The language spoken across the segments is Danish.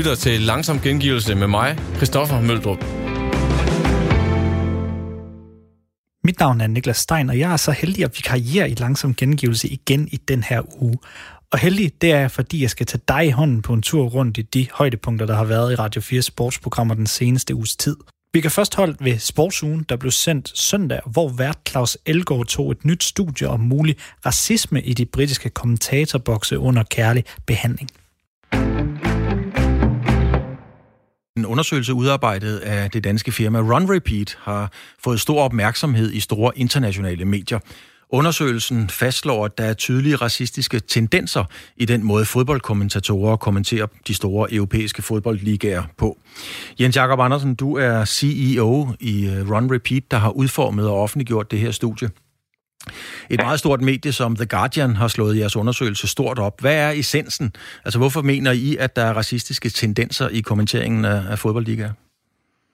lytter til Langsom Gengivelse med mig, Christoffer Møldrup. Mit navn er Niklas Stein, og jeg er så heldig at vikariere i Langsom Gengivelse igen i den her uge. Og heldig, det er fordi jeg skal tage dig i hånden på en tur rundt i de højdepunkter, der har været i Radio 4 sportsprogrammer den seneste uges tid. Vi kan først holde ved Sportsugen, der blev sendt søndag, hvor vært Claus Elgaard tog et nyt studie om mulig racisme i de britiske kommentatorbokse under kærlig behandling. Undersøgelse udarbejdet af det danske firma Run Repeat har fået stor opmærksomhed i store internationale medier. Undersøgelsen fastslår, at der er tydelige racistiske tendenser i den måde fodboldkommentatorer kommenterer de store europæiske fodboldligaer på. Jens Jakob Andersen, du er CEO i øh, Run Repeat, der har udformet og offentliggjort det her studie. Et meget stort medie som The Guardian har slået jeres undersøgelse stort op. Hvad er essensen? Altså hvorfor mener I, at der er racistiske tendenser i kommenteringen af, fodboldligaer?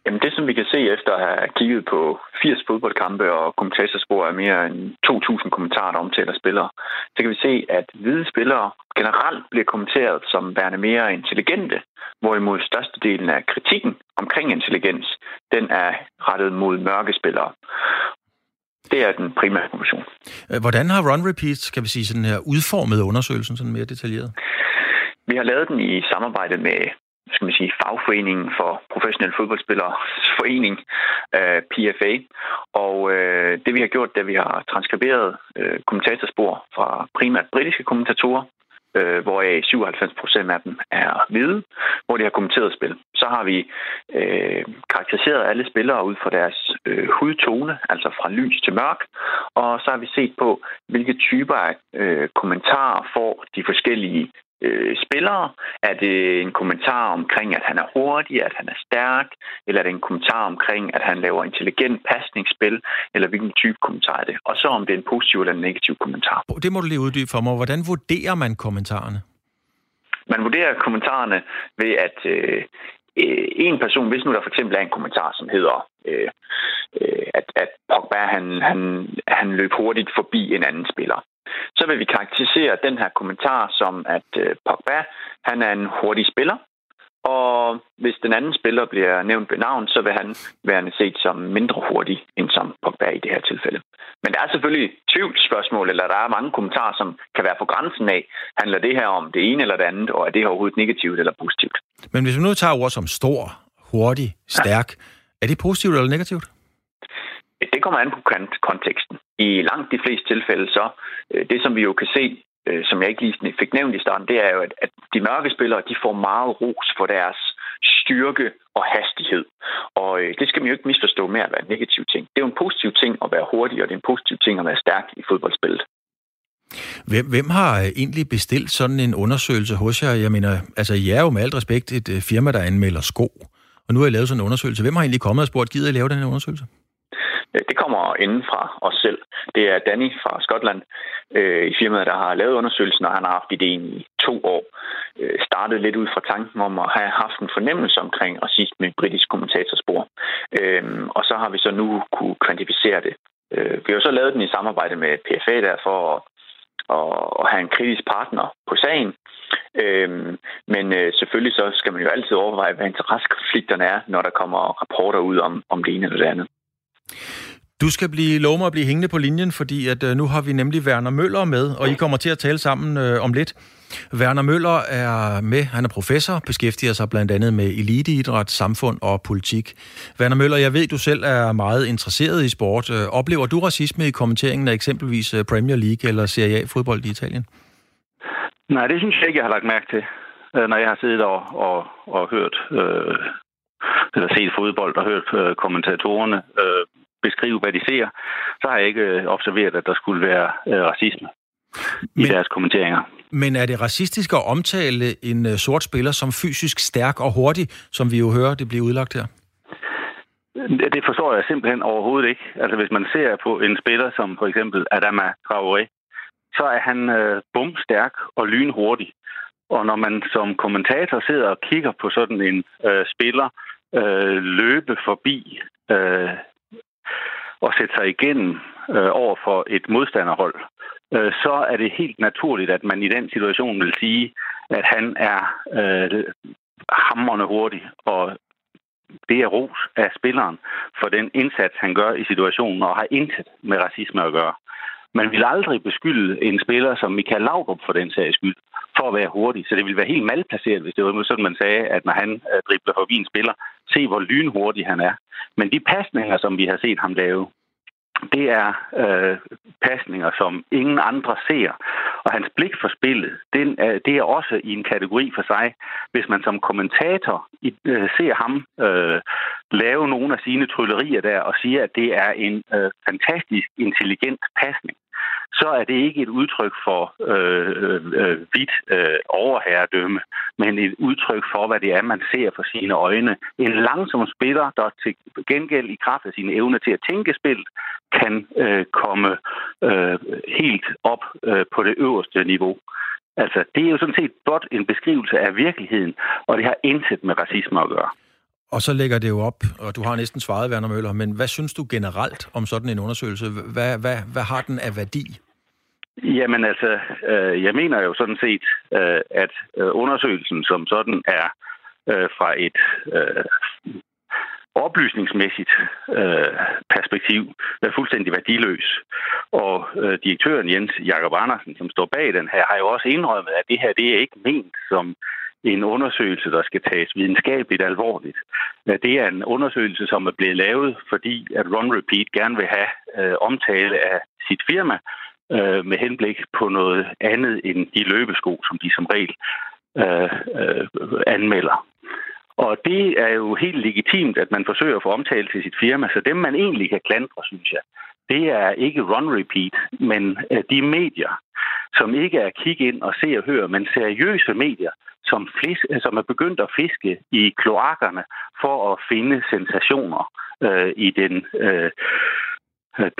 Jamen det, som vi kan se efter at have kigget på 80 fodboldkampe og kommentatorspor af mere end 2.000 kommentarer, der omtaler spillere, så kan vi se, at hvide spillere generelt bliver kommenteret som værende mere intelligente, hvorimod størstedelen af kritikken omkring intelligens, den er rettet mod mørke spillere. Det er den primære konklusion. Hvordan har Run Repeat, skal vi sige, sådan her, udformet undersøgelsen sådan mere detaljeret? Vi har lavet den i samarbejde med skal man sige, fagforeningen for professionelle fodboldspillere forening, øh, PFA. Og øh, det vi har gjort, det er, at vi har transkriberet øh, kommentatorspor fra primært britiske kommentatorer, øh, hvoraf 97 procent af dem er hvide, hvor de har kommenteret spil. Så har vi øh, karakteriseret alle spillere ud fra deres øh, hudtone, altså fra lys til mørk, og så har vi set på, hvilke typer af øh, kommentarer får de forskellige øh, spillere? Er det en kommentar omkring, at han er hurtig, at han er stærk? Eller er det en kommentar omkring, at han laver intelligent pasningsspil? Eller hvilken type kommentar er det? Og så om det er en positiv eller en negativ kommentar. Det må du lige uddybe for mig. Hvordan vurderer man kommentarerne? Man vurderer kommentarerne ved, at øh, en person, hvis nu der for eksempel er en kommentar, som hedder, øh, at, at Pogba han, han, han løb hurtigt forbi en anden spiller, så vil vi karakterisere den her kommentar som, at øh, Pogba han er en hurtig spiller, og hvis den anden spiller bliver nævnt ved navn, så vil han være set som mindre hurtig end som Pogba i det her tilfælde. Men der er selvfølgelig tvivlsspørgsmål, eller der er mange kommentarer, som kan være på grænsen af, handler det her om det ene eller det andet, og er det her overhovedet negativt eller positivt? Men hvis vi nu tager ord som stor, hurtig, stærk, ja. er det positivt eller negativt? Det kommer an på konteksten. I langt de fleste tilfælde så, øh, det som vi jo kan se, øh, som jeg ikke lige fik nævnt i starten, det er jo, at de mørke spillere, de får meget ros for deres styrke og hastighed. Og øh, det skal man jo ikke misforstå med at være en negativ ting. Det er jo en positiv ting at være hurtig, og det er en positiv ting at være stærk i fodboldspillet. Hvem, hvem har egentlig bestilt sådan en undersøgelse hos jer? Jeg mener, altså, I er jo med alt respekt et firma, der anmelder sko. Og nu har I lavet sådan en undersøgelse. Hvem har egentlig kommet og spurgt, gider I lave den her undersøgelse? Øh, det kommer inden fra os selv. Det er Danny fra Skotland øh, i firmaet, der har lavet undersøgelsen, og han har haft ideen i to år. Øh, startet lidt ud fra tanken om at have haft en fornemmelse omkring racisme i britisk kommentatorspor. Øh, og så har vi så nu kunne kvantificere det. Øh, vi har så lavet den i samarbejde med PFA der for at, at have en kritisk partner på sagen. Øhm, men øh, selvfølgelig så skal man jo altid overveje, hvad interessekonflikterne er, når der kommer rapporter ud om, om det ene eller det andet. Du skal blive lov mig at blive hængende på linjen, fordi at øh, nu har vi nemlig Werner Møller med, og I kommer til at tale sammen øh, om lidt. Werner Møller er med, han er professor, beskæftiger sig blandt andet med eliteidræt, samfund og politik. Werner Møller, jeg ved, du selv er meget interesseret i sport. Øh, oplever du racisme i kommenteringen af eksempelvis øh, Premier League eller Serie A-fodbold i Italien? Nej, det synes jeg ikke, jeg har lagt mærke til, øh, når jeg har siddet og, og, og hørt øh, eller set fodbold og hørt øh, kommentatorerne øh, beskrive, hvad de ser, så har jeg ikke øh, observeret, at der skulle være øh, racisme men, i deres kommenteringer. Men er det racistisk at omtale en øh, sort spiller som fysisk stærk og hurtig, som vi jo hører, det bliver udlagt her? Det forstår jeg simpelthen overhovedet ikke. Altså hvis man ser på en spiller som for eksempel Adama Traoré, så er han øh, bumstærk og lynhurtig. Og når man som kommentator sidder og kigger på sådan en øh, spiller øh, løbe forbi øh, og sætte sig igennem øh, over for et modstanderhold, øh, så er det helt naturligt, at man i den situation vil sige, at han er øh, hammerne hurtig, og det er ros af spilleren for den indsats, han gør i situationen, og har intet med racisme at gøre. Man vil aldrig beskylde en spiller som Michael Laudrup for den sags skyld, for at være hurtig. Så det ville være helt malplaceret, hvis det var sådan, man sagde, at når han øh, dribler forbi en spiller, se hvor lynhurtig han er. Men de pasninger, som vi har set ham lave, det er øh, pasninger, som ingen andre ser. Og hans blik for spillet, den er, det er også i en kategori for sig. Hvis man som kommentator øh, ser ham øh, lave nogle af sine tryllerier der og siger, at det er en øh, fantastisk intelligent pasning, så er det ikke et udtryk for øh, øh, øh vidt øh, overherredømme, men et udtryk for, hvad det er, man ser for sine øjne. En langsom spiller, der til gengæld i kraft af sine evner til at tænke spil, kan øh, komme øh, helt op øh, på det øverste niveau. Altså, det er jo sådan set blot en beskrivelse af virkeligheden, og det har intet med racisme at gøre. Og så lægger det jo op, og du har næsten svaret, Werner Møller, men hvad synes du generelt om sådan en undersøgelse? Hvad, hvad, hvad har den af værdi? Jamen altså, øh, jeg mener jo sådan set, øh, at øh, undersøgelsen som sådan er øh, fra et øh, oplysningsmæssigt øh, perspektiv er fuldstændig værdiløs. Og øh, direktøren Jens Jakob Andersen, som står bag den her, har jo også indrømmet, at det her det er ikke ment som en undersøgelse, der skal tages videnskabeligt alvorligt. Det er en undersøgelse, som er blevet lavet, fordi at Ron Repeat gerne vil have øh, omtale af sit firma øh, med henblik på noget andet end de løbesko, som de som regel øh, øh, anmelder. Og det er jo helt legitimt, at man forsøger at få omtale til sit firma, så dem man egentlig kan klandre, synes jeg, det er ikke run repeat, men øh, de medier, som ikke er kig ind og se og høre, men seriøse medier, som, flis, øh, som er begyndt at fiske i kloakkerne for at finde sensationer øh, i den Øh,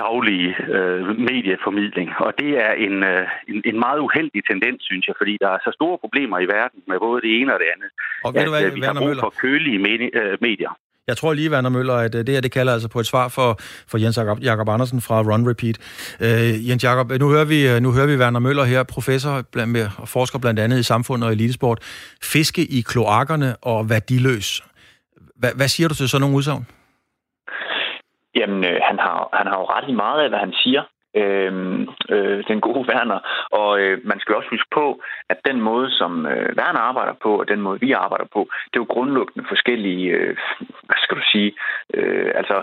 daglige øh, medieformidling. Og det er en, øh, en, en meget uheldig tendens, synes jeg, fordi der er så store problemer i verden med både det ene og det andet. Og ved at, du hvad, øh, vi har brug for kølige øh, medier. Jeg tror lige, Werner Møller, at det her, det kalder altså på et svar for, for Jens Jakob, Jakob Andersen fra Run Repeat. Uh, Jens Jakob, nu hører, vi, nu hører vi Werner Møller her, professor blandt, med, og forsker blandt andet i samfund og elitesport. Fiske i kloakkerne og værdiløs. Hva, hvad siger du til sådan nogle udsagn? Jamen, øh, han, har, han har jo ret i meget af, hvad han siger. Øh, øh, den gode Werner. Og øh, man skal også huske på, at den måde, som øh, Werner arbejder på, og den måde, vi arbejder på, det er jo grundlæggende forskellige, øh, hvad skal du sige, øh, altså,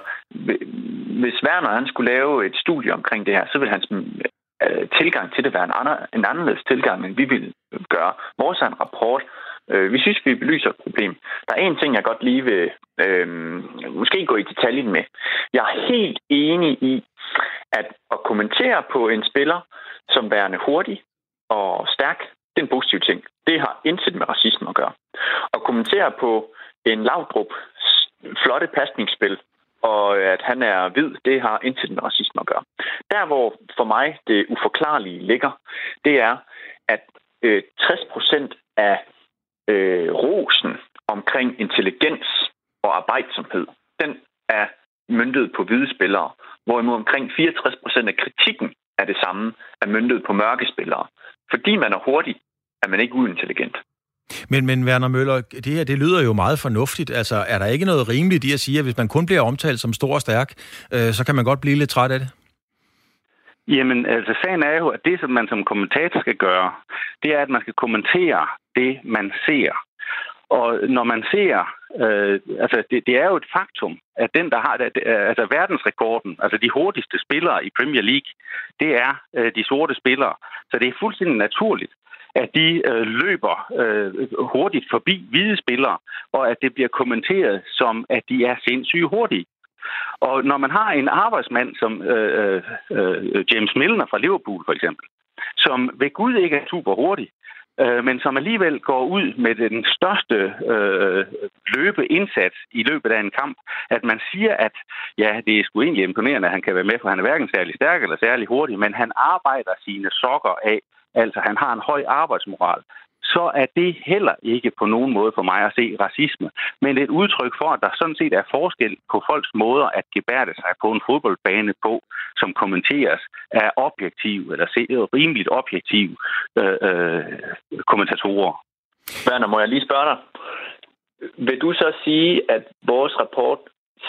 hvis Werner han skulle lave et studie omkring det her, så vil hans øh, tilgang til det være en, anden, en anderledes tilgang, end vi vil gøre. Vores er en rapport, Øh, vi synes, vi belyser et problem. Der er en ting, jeg godt lige vil øh, måske gå i detaljen med. Jeg er helt enig i, at at kommentere på en spiller som værende hurtig og stærk, det er en positiv ting. Det har intet med racisme at gøre. At kommentere på en lavdrup flotte pasningsspil, og at han er hvid, det har intet med racisme at gøre. Der, hvor for mig det uforklarlige ligger, det er, at øh, 60 procent af øh, rosen omkring intelligens og arbejdsomhed, den er myndet på hvide spillere, hvorimod omkring 64 procent af kritikken er det samme, er myndet på mørke spillere. Fordi man er hurtig, er man ikke uintelligent. Men, men Werner Møller, det her det lyder jo meget fornuftigt. Altså, er der ikke noget rimeligt i at sige, at hvis man kun bliver omtalt som stor og stærk, øh, så kan man godt blive lidt træt af det? Jamen, altså sagen er jo, at det, som man som kommentator skal gøre, det er, at man skal kommentere det, man ser. Og når man ser, øh, altså det, det er jo et faktum, at den, der har det, altså verdensrekorden, altså de hurtigste spillere i Premier League, det er øh, de sorte spillere. Så det er fuldstændig naturligt, at de øh, løber øh, hurtigt forbi hvide spillere, og at det bliver kommenteret som, at de er sindssygt hurtige. Og når man har en arbejdsmand som øh, øh, øh, James Milner fra Liverpool for eksempel, som ved Gud ikke er super hurtig, øh, men som alligevel går ud med den største øh, løbeindsats i løbet af en kamp, at man siger, at ja, det er sgu egentlig imponerende, at han kan være med, for han er hverken særlig stærk eller særlig hurtig, men han arbejder sine sokker af. Altså, han har en høj arbejdsmoral så er det heller ikke på nogen måde for mig at se racisme, men et udtryk for, at der sådan set er forskel på folks måder at gebærde sig på en fodboldbane på, som kommenteres af objektiv eller rimeligt objektiv øh, øh, kommentatorer. Werner, må jeg lige spørge dig? vil du så sige, at vores rapport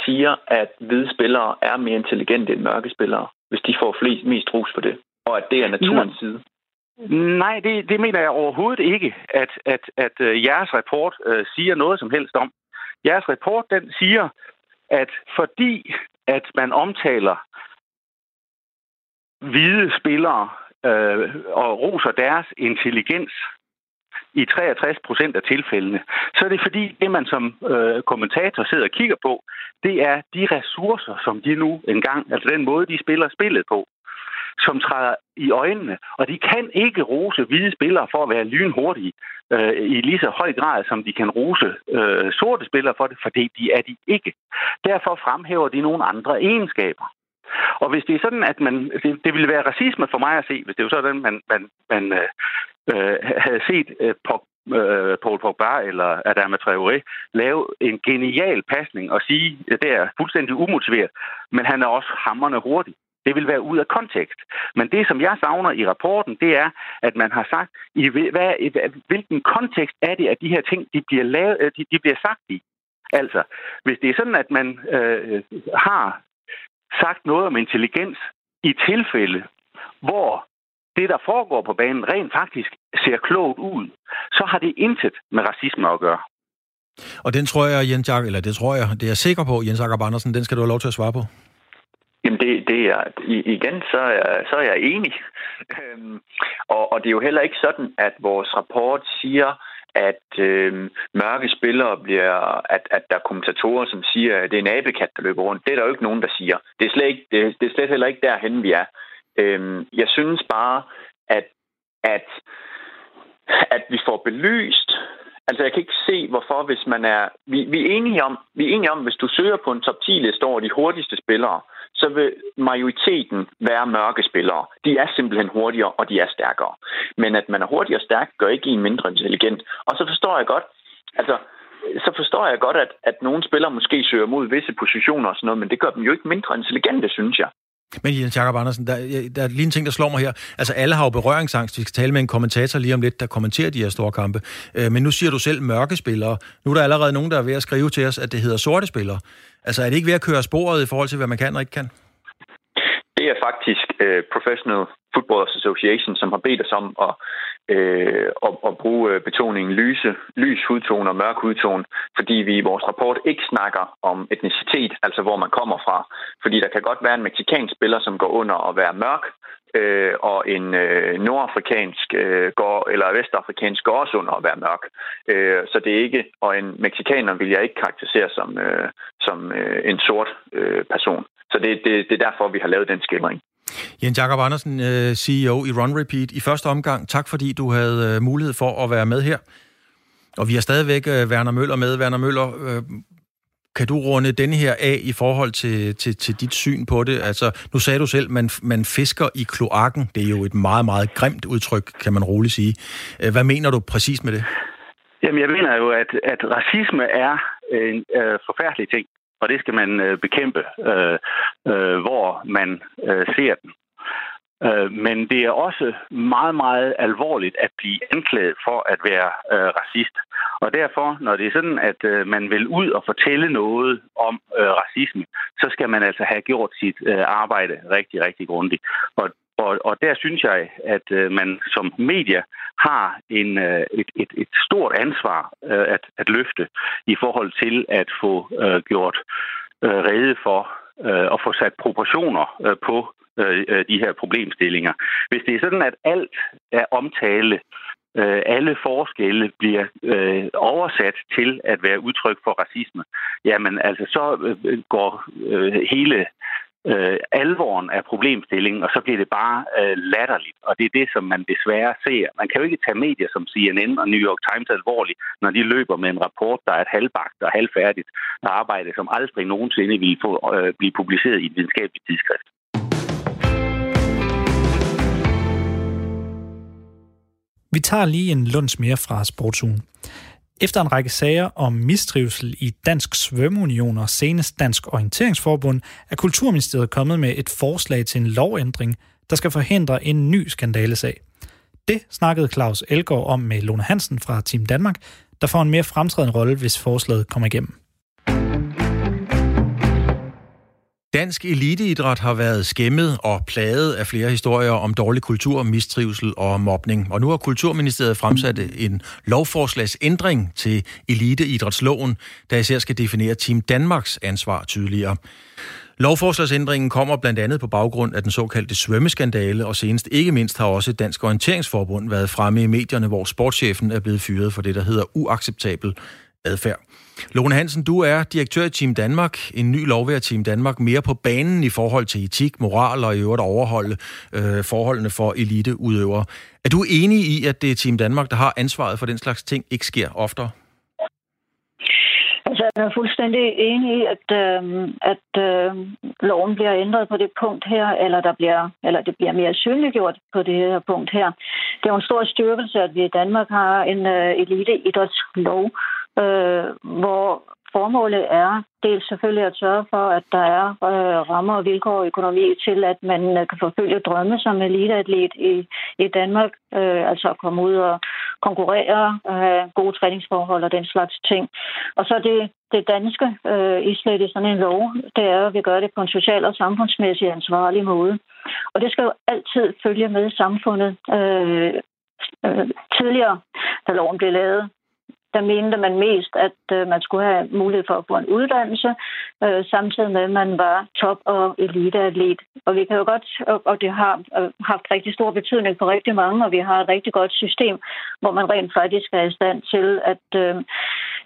siger, at hvide spillere er mere intelligente end mørke spillere, hvis de får flest, mest ros for det, og at det er naturens side? Nej, det, det mener jeg overhovedet ikke, at, at, at øh, jeres rapport øh, siger noget som helst om. Jeres rapport, den siger, at fordi at man omtaler hvide spillere øh, og roser deres intelligens i 63 procent af tilfældene, så er det fordi, det man som øh, kommentator sidder og kigger på, det er de ressourcer, som de nu engang, altså den måde, de spiller spillet på, som træder i øjnene. Og de kan ikke rose hvide spillere for at være lynhurtige øh, i lige så høj grad, som de kan rose øh, sorte spillere for det, fordi de er de ikke. Derfor fremhæver de nogle andre egenskaber. Og hvis det er sådan, at man, det, det ville være racisme for mig at se, hvis det var sådan, man, man, man øh, øh havde set øh, på, øh, Paul Pogba eller Adama Traoré lave en genial pasning og sige, at det er fuldstændig umotiveret, men han er også hammerne hurtig. Det vil være ud af kontekst. Men det, som jeg savner i rapporten, det er, at man har sagt, i hvad, hvilken kontekst er det, at de her ting de bliver, lavet, øh, de, de bliver sagt i. Altså, hvis det er sådan, at man øh, har sagt noget om intelligens i tilfælde, hvor det, der foregår på banen, rent faktisk ser klogt ud, så har det intet med racisme at gøre. Og den tror jeg, Jens Jakob, eller det tror jeg, det er jeg sikker på, Jens Jakob Andersen, den skal du have lov til at svare på. Jamen det, det er, igen, så er, så er jeg enig. Øhm, og, og det er jo heller ikke sådan, at vores rapport siger, at øh, mørke spillere bliver, at, at der er kommentatorer, som siger, at det er en abekat, der løber rundt. Det er der jo ikke nogen, der siger. Det er slet, ikke, det, det er slet heller ikke derhen, vi er. Øhm, jeg synes bare, at, at, at vi får belyst, Altså, jeg kan ikke se, hvorfor, hvis man er... Vi, vi, er enige om, vi er enige om, hvis du søger på en top 10-liste over de hurtigste spillere, så vil majoriteten være mørke spillere. De er simpelthen hurtigere, og de er stærkere. Men at man er hurtig og stærk, gør ikke en mindre intelligent. Og så forstår jeg godt, altså, så forstår jeg godt, at, at nogle spillere måske søger mod visse positioner og sådan noget, men det gør dem jo ikke mindre intelligente, synes jeg. Men Jens Jakob Andersen, der, der er lige en ting, der slår mig her. Altså, alle har jo berøringsangst. Vi skal tale med en kommentator lige om lidt, der kommenterer de her store kampe. Øh, men nu siger du selv mørke spillere. Nu er der allerede nogen, der er ved at skrive til os, at det hedder sorte spillere. Altså, er det ikke ved at køre sporet i forhold til, hvad man kan og ikke kan? Det er faktisk øh, Professional Footballers Association, som har bedt os om at, øh, at, at bruge øh, betoningen lyse, lys hudtone og mørk hudtone, fordi vi i vores rapport ikke snakker om etnicitet, altså hvor man kommer fra. Fordi der kan godt være en meksikansk spiller, som går under at være mørk, øh, og en øh, nordafrikansk øh, går, eller vestafrikansk går også under at være mørk. Øh, så det er ikke, og en meksikaner vil jeg ikke karakterisere som, øh, som øh, en sort øh, person. Så det, det, det er derfor, vi har lavet den skildring. Jens Jakob Andersen, øh, CEO i Run Repeat. I første omgang, tak fordi du havde øh, mulighed for at være med her. Og vi har stadigvæk øh, Werner Møller med. Werner Møller, kan du runde denne her af i forhold til, til, til dit syn på det? Altså, nu sagde du selv, man, man fisker i kloakken. Det er jo et meget, meget grimt udtryk, kan man roligt sige. Hvad mener du præcis med det? Jamen, jeg mener jo, at, at racisme er en øh, forfærdelig ting og det skal man øh, bekæmpe, øh, øh, hvor man øh, ser den. Øh, men det er også meget, meget alvorligt at blive anklaget for at være øh, racist. Og derfor, når det er sådan, at øh, man vil ud og fortælle noget om øh, racisme, så skal man altså have gjort sit øh, arbejde rigtig, rigtig grundigt. Og og, og der synes jeg, at øh, man som medie har en, øh, et, et, et stort ansvar øh, at, at løfte i forhold til at få øh, gjort øh, rede for øh, og få sat proportioner øh, på øh, øh, de her problemstillinger. Hvis det er sådan, at alt er omtale, øh, alle forskelle bliver øh, oversat til at være udtryk for racisme, jamen altså så øh, går øh, hele øh, alvoren af problemstillingen, og så bliver det bare øh, latterligt. Og det er det, som man desværre ser. Man kan jo ikke tage medier som CNN og New York Times alvorligt, når de løber med en rapport, der er et halvbagt og halvfærdigt arbejde, som aldrig nogensinde vil få, øh, blive publiceret i et videnskabeligt tidsskrift. Vi tager lige en lunds mere fra sportsugen. Efter en række sager om mistrivsel i Dansk Svømmeunion og senest Dansk Orienteringsforbund, er Kulturministeriet kommet med et forslag til en lovændring, der skal forhindre en ny skandalesag. Det snakkede Claus Elgaard om med Lone Hansen fra Team Danmark, der får en mere fremtrædende rolle, hvis forslaget kommer igennem. Dansk eliteidræt har været skæmmet og plaget af flere historier om dårlig kultur, mistrivsel og mobning. Og nu har Kulturministeriet fremsat en lovforslagsændring til eliteidrætsloven, der især skal definere Team Danmarks ansvar tydeligere. Lovforslagsændringen kommer blandt andet på baggrund af den såkaldte svømmeskandale, og senest ikke mindst har også Dansk Orienteringsforbund været fremme i medierne, hvor sportschefen er blevet fyret for det, der hedder uacceptabel adfærd. Lone Hansen, du er direktør i Team Danmark. En ny lov ved Team Danmark mere på banen i forhold til etik, moral og i øvrigt overholde øh, forholdene for eliteudøvere. Er du enig i, at det er Team Danmark, der har ansvaret for den slags ting, ikke sker oftere? Altså, jeg er fuldstændig enig i, at, øh, at øh, loven bliver ændret på det punkt her, eller, der bliver, eller det bliver mere synliggjort på det her punkt her. Det er jo en stor styrkelse, at vi i Danmark har en øh, eliteidrætslov, øh, hvor formålet er dels selvfølgelig at sørge for, at der er øh, rammer og vilkår og økonomi til, at man øh, kan forfølge drømme som eliteatlet i, i Danmark, øh, altså at komme ud og konkurrere, øh, have gode træningsforhold og den slags ting. Og så det, det danske øh, islet i sådan en lov, det er, at vi gør det på en social og samfundsmæssig ansvarlig måde. Og det skal jo altid følge med samfundet. Øh, øh, tidligere, da loven blev lavet, der mente man mest, at øh, man skulle have mulighed for at få en uddannelse, øh, samtidig med, at man var top- og eliteatlet. Og vi kan jo godt, og det har øh, haft rigtig stor betydning for rigtig mange, og vi har et rigtig godt system, hvor man rent faktisk er i stand til at, øh,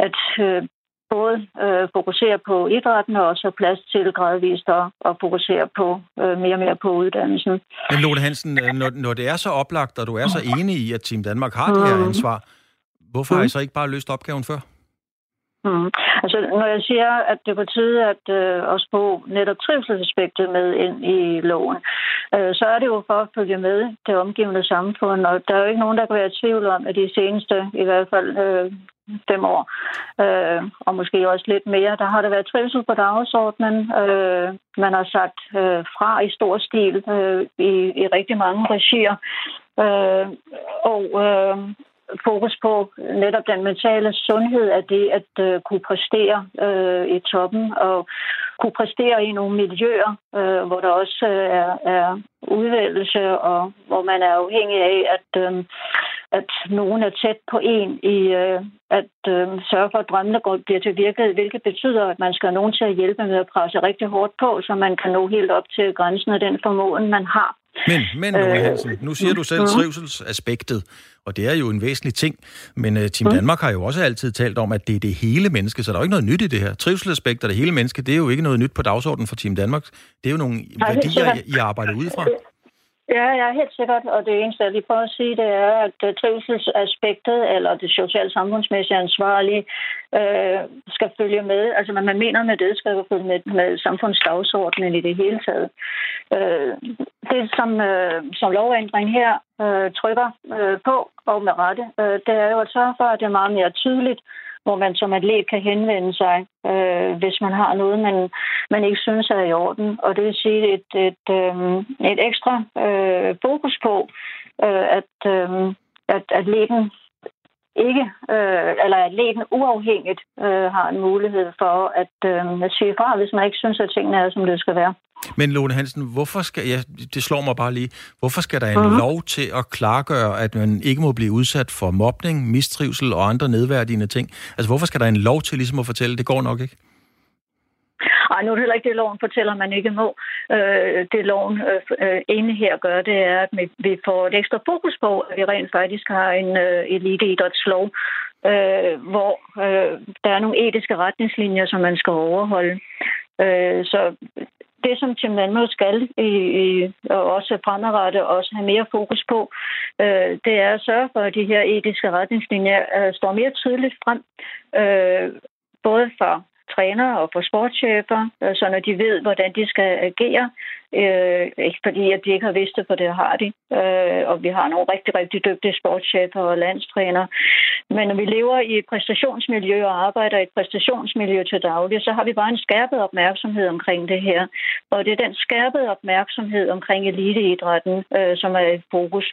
at øh, både øh, fokusere på idrætten og også plads til gradvist at, at fokusere på øh, mere og mere på uddannelsen. Men Lone Hansen, når, når det er så oplagt, og du er så enig i, at Team Danmark har det her mm. ansvar, Hvorfor mm. har I så ikke bare løst opgaven før? Mm. Altså, når jeg siger, at det er på tide at øh, også få netop trivselsaspektet med ind i loven, øh, så er det jo for at følge med det omgivende samfund, og der er jo ikke nogen, der kan være i tvivl om, at de seneste, i hvert fald øh, fem år, øh, og måske også lidt mere, der har der været trivsel på dagsordenen. Øh, man har sagt øh, fra i stor stil øh, i, i rigtig mange regier. Øh, og øh, fokus på netop den mentale sundhed af det at øh, kunne præstere øh, i toppen og kunne præstere i nogle miljøer, øh, hvor der også øh, er, er udvælgelse og hvor man er afhængig af, at, øh, at nogen er tæt på en i øh, at øh, sørge for, at drømmene går, bliver til virkelighed, hvilket betyder, at man skal have nogen til at hjælpe med at presse rigtig hårdt på, så man kan nå helt op til grænsen af den formåen, man har. Men, men øh, Hansen, nu siger du selv trivselsaspektet, og det er jo en væsentlig ting, men uh, Team mm. Danmark har jo også altid talt om, at det er det hele menneske, så der er jo ikke noget nyt i det her. Trivselsaspekter, det hele menneske, det er jo ikke noget nyt på dagsordenen for Team Danmark. Det er jo nogle Nej, værdier, I arbejder ud fra. Ja, ja, helt sikkert. Og det eneste, jeg lige prøver at sige, det er, at øh, trivselsaspektet, eller det sociale samfundsmæssige ansvarlige, øh, skal følge med. Altså, hvad man mener med det, skal følge med, med samfundsdagsordenen i det hele taget. Øh, det, som, øh, som lovændring her øh, trykker øh, på, og med rette, øh, det er jo at sørge for, at det er meget mere tydeligt, hvor man som atlet kan henvende sig, øh, hvis man har noget, man, man ikke synes er i orden. Og det vil sige et, et, øh, et ekstra øh, fokus på, øh, at, øh, at atleten ikke, øh, eller atleten uafhængigt øh, har en mulighed for at, øh, at sige fra, hvis man ikke synes, at tingene er, som det skal være. Men Lone Hansen, hvorfor skal, ja, det slår mig bare lige, hvorfor skal der en uh-huh. lov til at klargøre, at man ikke må blive udsat for mobning, mistrivsel og andre nedværdigende ting? Altså hvorfor skal der en lov til ligesom at fortælle, det går nok ikke? Ej, nu er det heller ikke det, loven fortæller, man ikke må. Øh, det loven øh, inde her gør, det er, at vi får et ekstra fokus på, at vi rent faktisk har en øh, eliteidrætslov, øh, hvor øh, der er nogle etiske retningslinjer, som man skal overholde. Øh, så det, som Tim Danmark skal, i, i, og også fremadrettet, også have mere fokus på, øh, det er at sørge for, at de her etiske retningslinjer øh, står mere tydeligt frem, øh, både for trænere og for sportschefer, øh, så når de ved, hvordan de skal agere. Øh, ikke fordi, at de ikke har vidst det, for det har de. Øh, og vi har nogle rigtig, rigtig dygtige sportschefer og landstrænere. Men når vi lever i et præstationsmiljø og arbejder i et præstationsmiljø til daglig, så har vi bare en skærpet opmærksomhed omkring det her. Og det er den skærpede opmærksomhed omkring eliteidrætten, øh, som er i fokus.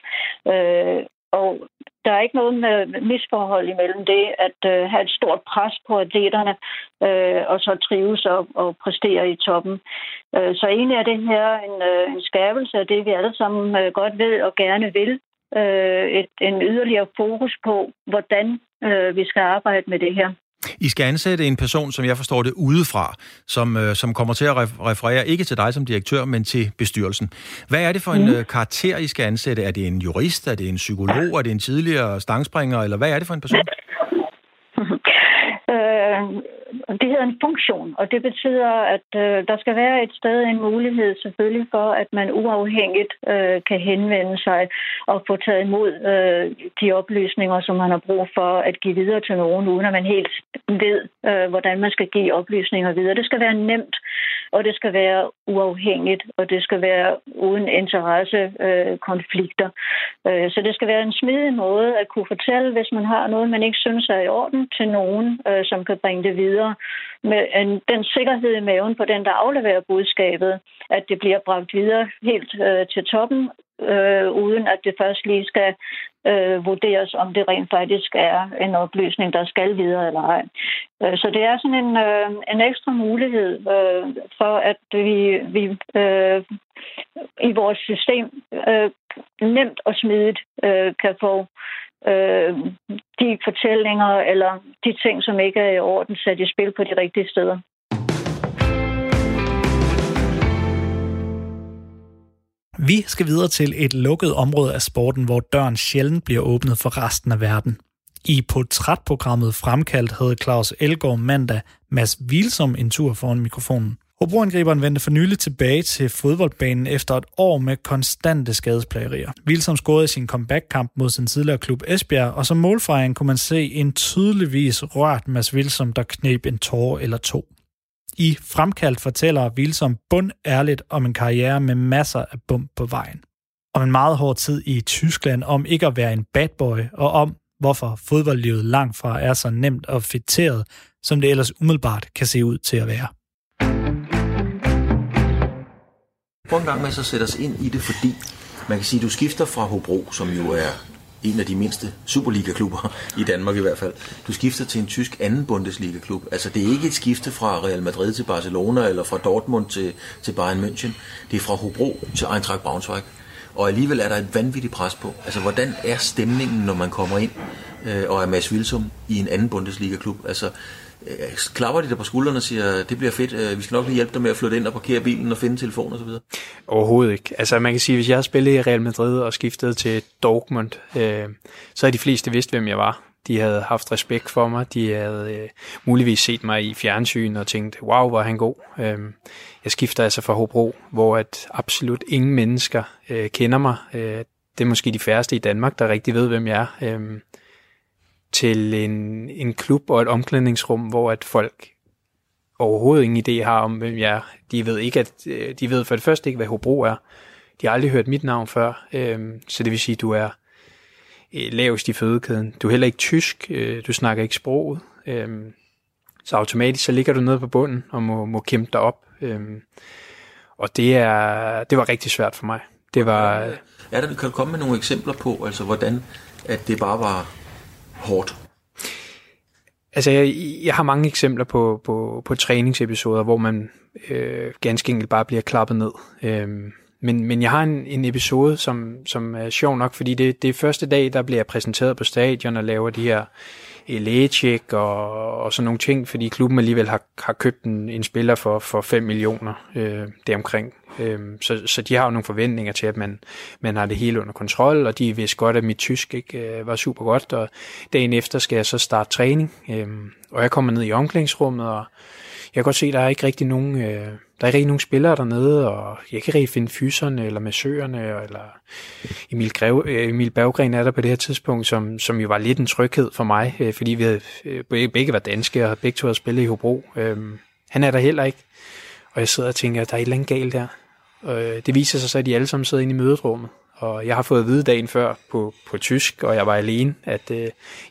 Øh, og der er ikke noget med misforhold imellem det, at øh, have et stort pres på atleterne, øh, og så trives og, og præstere i toppen. Øh, så egentlig er det her en, øh, en skærpelse af det, vi alle sammen øh, godt ved og gerne vil. Øh, et, en yderligere fokus på, hvordan øh, vi skal arbejde med det her. I skal ansætte en person, som jeg forstår det, udefra, som, øh, som kommer til at referere ikke til dig som direktør, men til bestyrelsen. Hvad er det for en mm. øh, karakter, I skal ansætte? Er det en jurist? Er det en psykolog? Er det en tidligere stangspringer? Eller hvad er det for en person? øh, det hedder en funktion, og det betyder, at øh, der skal være et sted en mulighed selvfølgelig for, at man uafhængigt øh, kan henvende sig og få taget imod øh, de oplysninger, som man har brug for at give videre til nogen, uden at man helt ved, øh, hvordan man skal give oplysninger videre. Det skal være nemt, og det skal være uafhængigt, og det skal være uden interessekonflikter. Øh, øh, så det skal være en smidig måde at kunne fortælle, hvis man har noget, man ikke synes er i orden, til nogen, øh, som kan bringe det videre med en, den sikkerhed i maven på den, der afleverer budskabet, at det bliver bragt videre helt øh, til toppen, øh, uden at det først lige skal øh, vurderes, om det rent faktisk er en oplysning, der skal videre eller ej. Øh, så det er sådan en, øh, en ekstra mulighed øh, for, at vi, vi øh, i vores system øh, nemt og smidigt øh, kan få øh, de fortællinger eller de ting, som ikke er i orden, sat i spil på de rigtige steder. Vi skal videre til et lukket område af sporten, hvor døren sjældent bliver åbnet for resten af verden. I portrætprogrammet Fremkaldt havde Claus Elgård mandag Mads Vilsom en tur foran mikrofonen. Hobroangriberen vendte for nylig tilbage til fodboldbanen efter et år med konstante skadesplagerier. Wilson scorede sin comeback-kamp mod sin tidligere klub Esbjerg, og som målfejring kunne man se en tydeligvis rørt Mads Wilson, der knep en tår eller to. I Fremkaldt fortæller Wilson bund ærligt om en karriere med masser af bump på vejen. Om en meget hård tid i Tyskland, om ikke at være en bad boy, og om hvorfor fodboldlivet langt fra er så nemt og fitteret, som det ellers umiddelbart kan se ud til at være. Prøv en gang med at så sætte os ind i det, fordi man kan sige, at du skifter fra Hobro, som jo er en af de mindste Superliga-klubber i Danmark i hvert fald. Du skifter til en tysk anden Bundesliga-klub. Altså det er ikke et skifte fra Real Madrid til Barcelona eller fra Dortmund til, til Bayern München. Det er fra Hobro til Eintracht Braunschweig. Og alligevel er der et vanvittigt pres på. Altså hvordan er stemningen, når man kommer ind øh, og er Mads Wilsum i en anden Bundesliga-klub? Altså Øh, klapper de der på skuldrene og siger, det bliver fedt, øh, vi skal nok lige hjælpe dig med at flytte ind og parkere bilen og finde telefon og så videre? Overhovedet ikke. Altså man kan sige, hvis jeg har spillet i Real Madrid og skiftet til Dortmund, øh, så har de fleste vidst, hvem jeg var. De havde haft respekt for mig, de havde øh, muligvis set mig i fjernsyn og tænkt, wow, hvor er han god. Øh, jeg skifter altså fra Hobro, hvor at absolut ingen mennesker øh, kender mig. Øh, det er måske de færreste i Danmark, der rigtig ved, hvem jeg er. Øh, til en, en klub og et omklædningsrum, hvor at folk overhovedet ingen idé har om, hvem jeg er. De ved, ikke, at, øh, de ved for det første ikke, hvad Hobro er. De har aldrig hørt mit navn før, øh, så det vil sige, at du er øh, lavest i fødekæden. Du er heller ikke tysk, du snakker ikke sproget, så automatisk så ligger du nede på bunden og må, må kæmpe dig op. Og det, er, det var rigtig svært for mig. Det var... Er der, kan du komme med nogle eksempler på, altså hvordan at det bare var hårdt? Altså, jeg, jeg har mange eksempler på, på, på træningsepisoder, hvor man øh, ganske enkelt bare bliver klappet ned. Øh, men, men jeg har en, en episode, som, som er sjov nok, fordi det, det er første dag, der bliver jeg præsenteret på stadion og laver de her lægecheck og, og sådan nogle ting, fordi klubben alligevel har, har købt en, en spiller for, for 5 millioner øh, deromkring. Øhm, så, så de har jo nogle forventninger til, at man, man har det hele under kontrol, og de vidste godt, at mit tysk ikke øh, var super godt, og dagen efter skal jeg så starte træning, øh, og jeg kommer ned i omklædningsrummet, og jeg kan godt se, at der er ikke rigtig nogen, øh, der er ikke rigtig nogen spillere dernede, og jeg kan ikke rigtig finde fyserne eller massørerne, eller Emil, Greve, øh, Emil Berggren er der på det her tidspunkt, som, som jo var lidt en tryghed for mig, øh, fordi vi havde øh, begge var danske, og begge to havde spillet i Hobro. Øh, han er der heller ikke, og jeg sidder og tænker, at der er et eller andet galt der. Øh, det viser sig så, at de alle sammen sidder inde i møderummet, og jeg har fået at vide dagen før på, på tysk, og jeg var alene, at øh,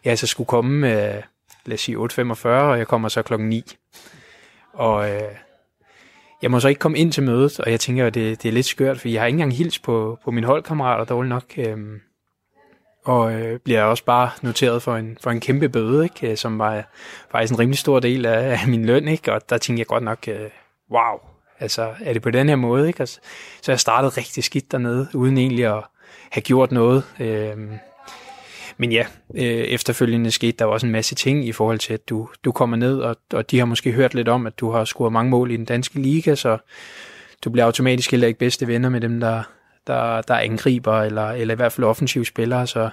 jeg altså skulle komme, øh, lad os sige 8.45, og jeg kommer så klokken 9. Og øh, jeg må så ikke komme ind til mødet, og jeg tænker, at det, det er lidt skørt, for jeg har ikke engang hils på, på mine holdkammerater dårligt nok. Øh, og øh, bliver også bare noteret for en, for en kæmpe bøde, ikke? Øh, som var faktisk en rimelig stor del af, af min løn, ikke? og der tænkte jeg godt nok, øh, wow, altså er det på den her måde? Ikke? Altså, så jeg startede rigtig skidt dernede, uden egentlig at have gjort noget. Øh, men ja, øh, efterfølgende skete der også en masse ting i forhold til, at du, du kommer ned, og, og de har måske hørt lidt om, at du har scoret mange mål i den danske liga, så du bliver automatisk heller ikke bedste venner med dem, der, der, der angriber, eller, eller i hvert fald offensive spillere, så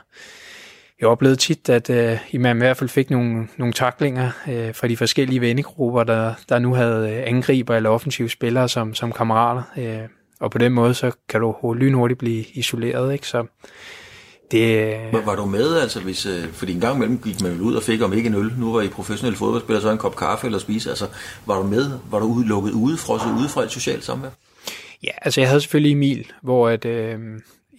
jeg oplevede tit, at øh, man i hvert fald fik nogle, nogle taklinger øh, fra de forskellige vennegrupper, der, der nu havde øh, angriber eller offensive spillere som, som kammerater. Øh, og på den måde, så kan du lynhurtigt blive isoleret. Ikke? Så det... Var, var du med, altså, hvis, øh, fordi en gang imellem gik man ud og fik om ikke en øl, nu var I professionelle fodboldspillere, så en kop kaffe eller spise, altså, var du med, var du lukket ude, frosset ude fra et socialt samvær? Ja, altså jeg havde selvfølgelig Emil, hvor at, øh,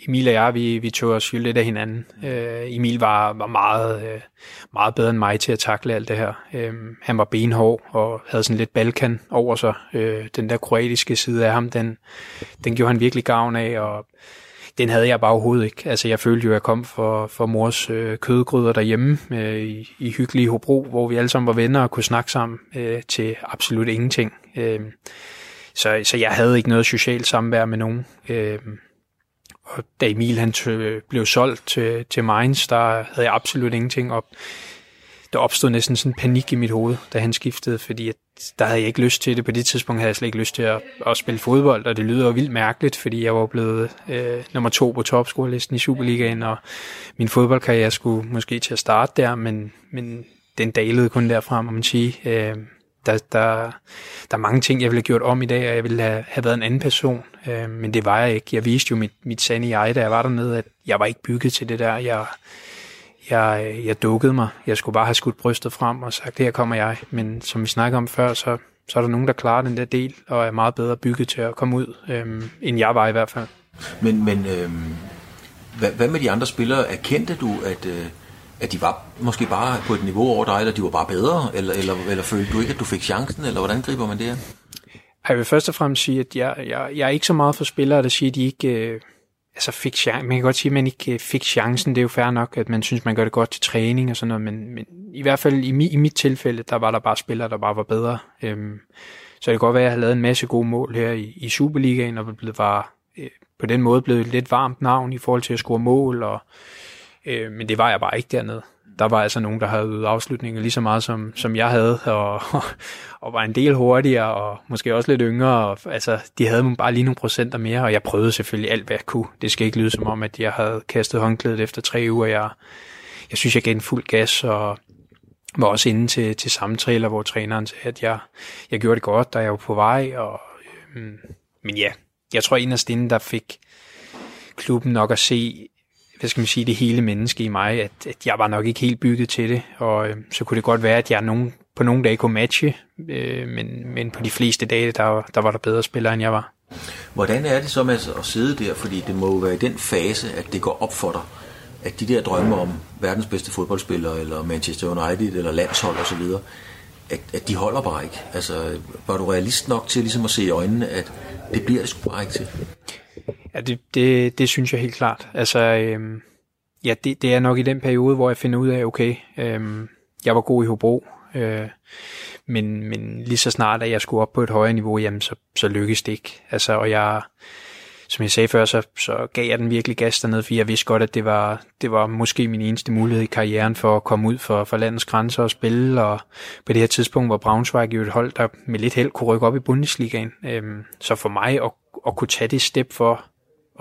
Emil og jeg, vi, vi tog os jo lidt af hinanden. Øh, Emil var, var meget, øh, meget bedre end mig til at takle alt det her. Øh, han var benhård og havde sådan lidt Balkan over sig. Øh, den der kroatiske side af ham, den, den gjorde han virkelig gavn af, og den havde jeg bare overhovedet ikke. Altså jeg følte jo, at jeg kom for, for mors øh, kødgryder derhjemme øh, i, i hyggelige Hobro, hvor vi alle sammen var venner og kunne snakke sammen øh, til absolut ingenting. Øh, så, så jeg havde ikke noget socialt samvær med nogen. Øh, og da Emil han tø, blev solgt til, til Mainz, der havde jeg absolut ingenting op. Der opstod næsten sådan en panik i mit hoved, da han skiftede, fordi at der havde jeg ikke lyst til det. På det tidspunkt havde jeg slet ikke lyst til at, at spille fodbold, og det lyder jo vildt mærkeligt, fordi jeg var blevet øh, nummer to på topscorelisten i Superligaen, og min fodboldkarriere skulle måske til at starte der, men, men den dalede kun derfra, må man sige. Øh, der, der, der er mange ting, jeg ville have gjort om i dag, og jeg ville have, have været en anden person, øh, men det var jeg ikke. Jeg viste jo mit, mit sande jeg, da jeg var dernede, at jeg var ikke bygget til det der. Jeg, jeg, jeg dukkede mig. Jeg skulle bare have skudt brystet frem og sagt, her kommer jeg. Men som vi snakkede om før, så, så er der nogen, der klarer den der del, og er meget bedre bygget til at komme ud, øh, end jeg var i hvert fald. Men, men øh, hvad, hvad med de andre spillere? Erkendte du, at... Øh at de var måske bare på et niveau over dig, eller de var bare bedre, eller, eller, eller følte du ikke, at du fik chancen, eller hvordan griber man det her? Jeg vil først og fremmest sige, at jeg, jeg, jeg er ikke så meget for spillere, der siger, at de ikke øh, altså fik chancen. Man kan godt sige, at man ikke øh, fik chancen. Det er jo fair nok, at man synes, man gør det godt til træning og sådan noget, men, men i hvert fald i, mi, i mit tilfælde, der var der bare spillere, der bare var bedre. Øhm, så det kan godt være, at jeg har lavet en masse gode mål her i, i Superligaen, og det var øh, på den måde blevet et lidt varmt navn i forhold til at score mål, og Øh, men det var jeg bare ikke dernede. Der var altså nogen, der havde øvet afslutningen lige så meget, som, som jeg havde, og, og var en del hurtigere, og måske også lidt yngre. Og, altså, de havde bare lige nogle procenter mere, og jeg prøvede selvfølgelig alt, hvad jeg kunne. Det skal ikke lyde som om, at jeg havde kastet håndklædet efter tre uger. Jeg, jeg synes, jeg gav en fuld gas, og var også inde til, til samtaler, hvor træneren sagde, at jeg, jeg gjorde det godt, da jeg var på vej. Og, øhm, men ja, jeg tror inderst inden, der fik klubben nok at se hvad skal man sige, det hele menneske i mig, at, at jeg var nok ikke helt bygget til det, og øh, så kunne det godt være, at jeg nogen, på nogle dage kunne matche, øh, men, men på de fleste dage, der, der var der bedre spillere, end jeg var. Hvordan er det så med at sidde der, fordi det må jo være i den fase, at det går op for dig, at de der drømme om verdens bedste fodboldspiller, eller Manchester United, eller landshold osv., at, at de holder bare ikke. Altså, var du realist nok til ligesom at se i øjnene, at det bliver det sgu bare ikke til? Ja, det, det, det synes jeg helt klart. Altså, øhm, ja, det, det er nok i den periode, hvor jeg finder ud af, okay, øhm, jeg var god i Hobro, øh, men, men lige så snart, at jeg skulle op på et højere niveau, jamen, så, så lykkedes det ikke. Altså, og jeg, som jeg sagde før, så, så gav jeg den virkelig gas dernede, fordi jeg vidste godt, at det var, det var måske min eneste mulighed i karrieren for at komme ud for, for landets grænser og spille, og på det her tidspunkt var Braunschweig jo et hold, der med lidt held kunne rykke op i Bundesligaen. Øhm, så for mig at, at kunne tage det step for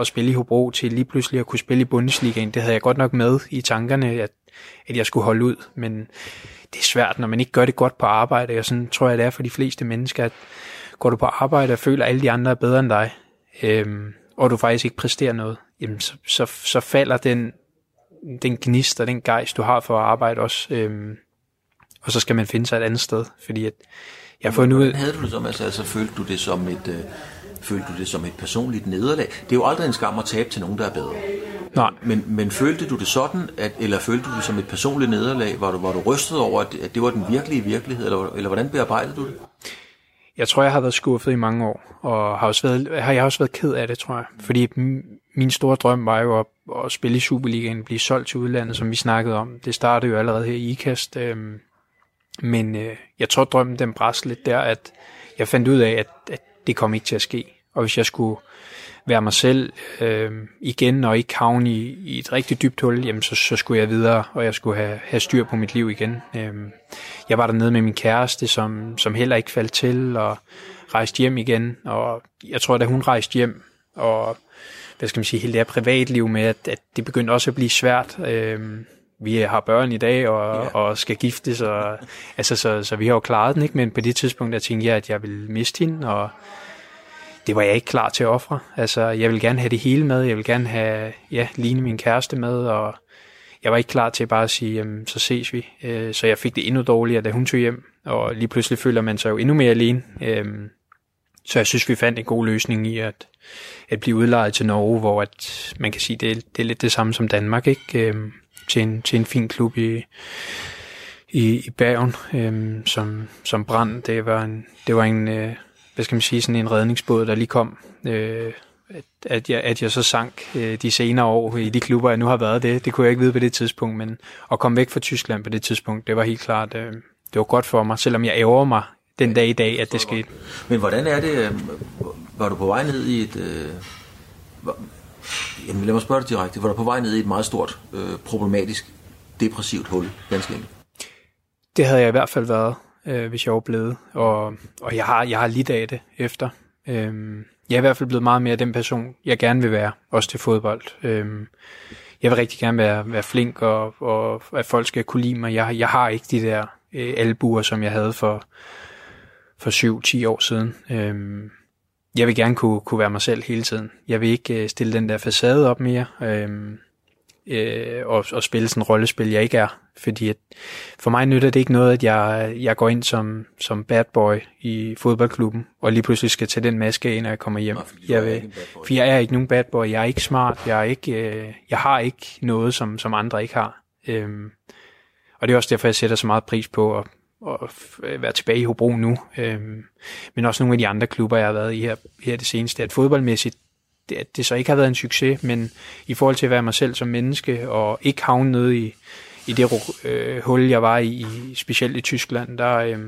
at spille i Hobro til lige pludselig at kunne spille i Bundesligaen, det havde jeg godt nok med i tankerne, at, at jeg skulle holde ud, men det er svært, når man ikke gør det godt på arbejde, og sådan tror jeg, det er for de fleste mennesker, at går du på arbejde og føler, at alle de andre er bedre end dig, øhm, og du faktisk ikke præsterer noget, jamen så, så, så falder den, den gnist og den gejst, du har for at arbejde også, øhm, og så skal man finde sig et andet sted, fordi at jeg har fundet ud... Havde du det som, altså, altså følte du det som et, øh, følte du det som et personligt nederlag? Det er jo aldrig en skam at tabe til nogen, der er bedre. Nej. Men, men følte du det sådan, at, eller følte du det som et personligt nederlag? Var du, var du rystet over, at, at det var den virkelige virkelighed, eller, eller hvordan bearbejdede du det? Jeg tror, jeg har været skuffet i mange år, og har også været, har jeg har også været ked af det, tror jeg. Fordi min store drøm var jo at, at spille i Superligaen, blive solgt til udlandet, som vi snakkede om. Det startede jo allerede her i IKAST. Øh, men øh, jeg tror, drømmen den bræste lidt der, at jeg fandt ud af, at, at det kom ikke til at ske. Og hvis jeg skulle være mig selv øh, igen og ikke havne i, i et rigtig dybt hul, jamen så, så skulle jeg videre, og jeg skulle have, have styr på mit liv igen. Øh, jeg var dernede med min kæreste, som, som heller ikke faldt til, og rejste hjem igen, og jeg tror, da hun rejste hjem, og hvad skal man sige, hele det her privatliv med, at, at det begyndte også at blive svært. Øh, vi har børn i dag og, yeah. og skal giftes, og, altså, så, så vi har jo klaret den, ikke? men på det tidspunkt der tænkte jeg, at jeg ville miste hende, og det var jeg ikke klar til at ofre. Altså, jeg vil gerne have det hele med, jeg vil gerne have ja, Line, min kæreste, med, og jeg var ikke klar til bare at sige, jamen, så ses vi. Øh, så jeg fik det endnu dårligere, da hun tog hjem, og lige pludselig føler man sig jo endnu mere alene. Øh, så jeg synes, vi fandt en god løsning i at, at blive udlejet til Norge, hvor at, man kan sige, det er, det er lidt det samme som Danmark, ikke? Øh, til, en, til en fin klub i, i, i Bergen, øhm, som, som brand. Det var en, det var en øh, hvad skal man sige, sådan en redningsbåd, der lige kom. Øh, at, at, jeg, at jeg så sank øh, de senere år i de klubber, jeg nu har været det. Det kunne jeg ikke vide på det tidspunkt, men at komme væk fra Tyskland på det tidspunkt, det var helt klart, øh, det var godt for mig, selvom jeg ærger mig den dag i dag, at det skete. Men hvordan er det, øh, var du på vej ned i et, øh, jamen lad mig spørge dig direkte, var du på vej ned i et meget stort, øh, problematisk, depressivt hul, ganske enkelt? Det havde jeg i hvert fald været øh, hvis jeg var blevet. Og, og jeg har, jeg har lidt af det efter. Øhm, jeg er i hvert fald blevet meget mere den person, jeg gerne vil være, også til fodbold. Øhm, jeg vil rigtig gerne være, være flink, og, og at folk skal kunne lide mig. Jeg, jeg har ikke de der øh, albuer, som jeg havde for, for 7-10 år siden. Øhm, jeg vil gerne kunne, kunne være mig selv hele tiden. Jeg vil ikke øh, stille den der facade op mere. Øh, øh, og, og spille sådan en rollespil, jeg ikke er. Fordi at for mig nytter det ikke noget, at jeg, jeg går ind som, som bad boy i fodboldklubben, og lige pludselig skal tage den maske ind, når jeg kommer hjem. Nå, jeg vil, for jeg er ikke nogen bad boy, jeg er ikke smart, jeg, er ikke, øh, jeg har ikke noget, som, som andre ikke har. Øhm, og det er også derfor, jeg sætter så meget pris på at, at øh, være tilbage i Hobro nu. Øhm, men også nogle af de andre klubber, jeg har været i her, her det seneste, at fodboldmæssigt, det, at det så ikke har været en succes, men i forhold til at være mig selv som menneske, og ikke havne nede i, i det øh, hul, jeg var i, specielt i Tyskland, der, øh,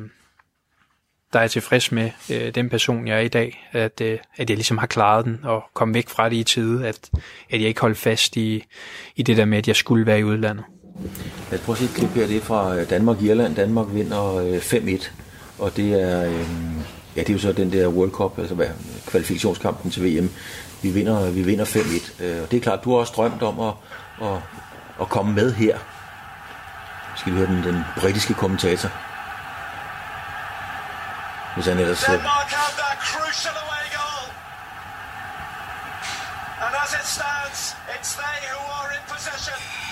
der er jeg tilfreds med øh, den person, jeg er i dag, at, øh, at jeg ligesom har klaret den, og kom væk fra det i tide, at, at jeg ikke holdt fast i, i det der med, at jeg skulle være i udlandet. Lad os prøve at se et klip her, det er fra øh, Danmark-Irland. Danmark vinder øh, 5-1, og det er, øh, ja, det er jo så den der World Cup, altså hvad, kvalifikationskampen til VM. Vi vinder, vi vinder 5-1, øh, og det er klart, du har også drømt om at, at, at komme med her. Skal vi høre den, den britiske kommentator. Hvis han ellers... Øh, And as it stands, it's they who are in possession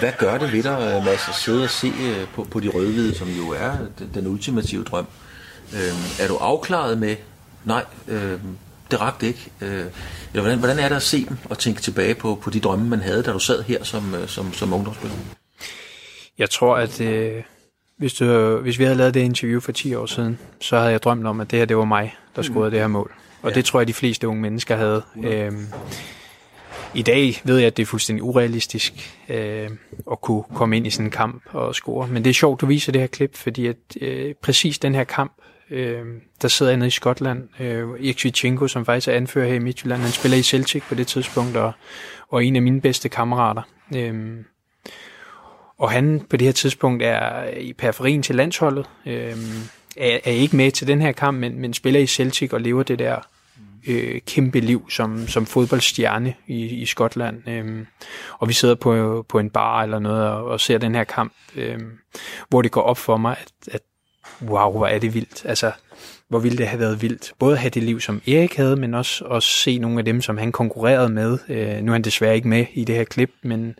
hvad gør det ved dig, Mads, at sidde og se øh, på, på de rødhvide, som jo er den, den ultimative drøm? Øhm, er du afklaret med, nej, øhm, det rakte ikke? Øh, eller hvordan, hvordan er det at se dem og tænke tilbage på, på de drømme, man havde, da du sad her som, øh, som, som ungdomsspiller? Jeg tror, at øh, hvis, du, hvis vi havde lavet det interview for 10 år siden, så havde jeg drømt om, at det her det var mig, der scorede mm. det her mål. Og ja. det tror jeg, de fleste unge mennesker havde. Øhm, I dag ved jeg, at det er fuldstændig urealistisk øh, at kunne komme ind i sådan en kamp og score. Men det er sjovt, du viser det her klip, fordi at øh, præcis den her kamp, Øh, der sidder jeg nede i Skotland. Øh, Ikvichenko, som faktisk er anfører her i Midtjylland, han spiller i Celtic på det tidspunkt, og, og en af mine bedste kammerater. Øh, og han på det her tidspunkt er i periferien til landsholdet. Øh, er, er ikke med til den her kamp, men, men spiller i Celtic og lever det der øh, kæmpe liv som, som fodboldstjerne i, i Skotland. Øh, og vi sidder på, på en bar eller noget og, og ser den her kamp, øh, hvor det går op for mig, at, at wow, hvor er det vildt. Altså, hvor ville det have været vildt. Både at have det liv, som Erik havde, men også at se nogle af dem, som han konkurrerede med. Øh, nu er han desværre ikke med i det her klip, men,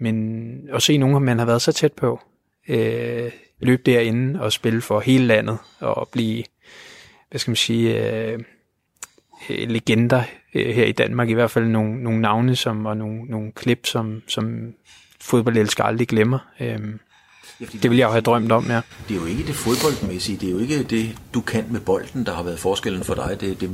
men at se nogle, man har været så tæt på. Øh, løbe derinde og spille for hele landet og blive, hvad skal man sige, øh, legender øh, her i Danmark. I hvert fald nogle, nogle navne som, og nogle, nogle klip, som, som fodboldelskere aldrig glemmer. Øh, Ja, det ville jeg jo have drømt om, ja. Det er jo ikke det fodboldmæssige, det er jo ikke det, du kan med bolden, der har været forskellen for dig. Det, det,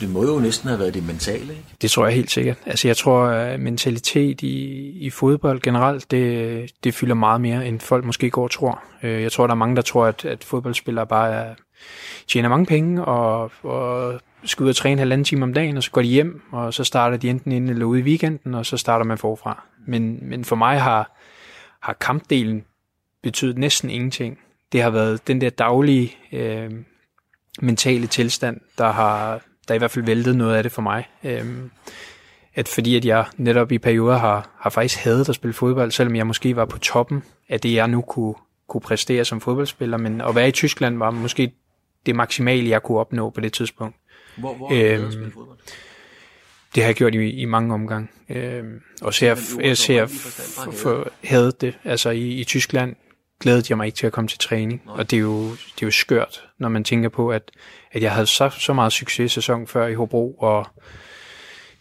det må jo næsten have været det mentale, ikke? Det tror jeg helt sikkert. Altså jeg tror, at mentalitet i, i fodbold generelt, det, det fylder meget mere, end folk måske går og tror. Øh, jeg tror, der er mange, der tror, at, at fodboldspillere bare er, tjener mange penge og, og skal ud og træne halvanden time om dagen, og så går de hjem, og så starter de enten ind eller ude i weekenden, og så starter man forfra. Men, men for mig har, har kampdelen betydet næsten ingenting. Det har været den der daglige øh, mentale tilstand, der har der i hvert fald væltet noget af det for mig. Øh, at fordi at jeg netop i perioder har, har faktisk hadet at spille fodbold, selvom jeg måske var på toppen af det, jeg nu kunne, kunne præstere som fodboldspiller, men at være i Tyskland var måske det maksimale, jeg kunne opnå på det tidspunkt. Hvor, hvor øhm, spille fodbold? Det har jeg gjort i, i mange omgange. Øhm, og så jeg, jeg ser for, havde det. Altså i, i Tyskland glædede jeg mig ikke til at komme til træning. Nej. Og det er, jo, det er jo skørt, når man tænker på, at, at jeg havde så, så meget succes sæson før i Hobro, og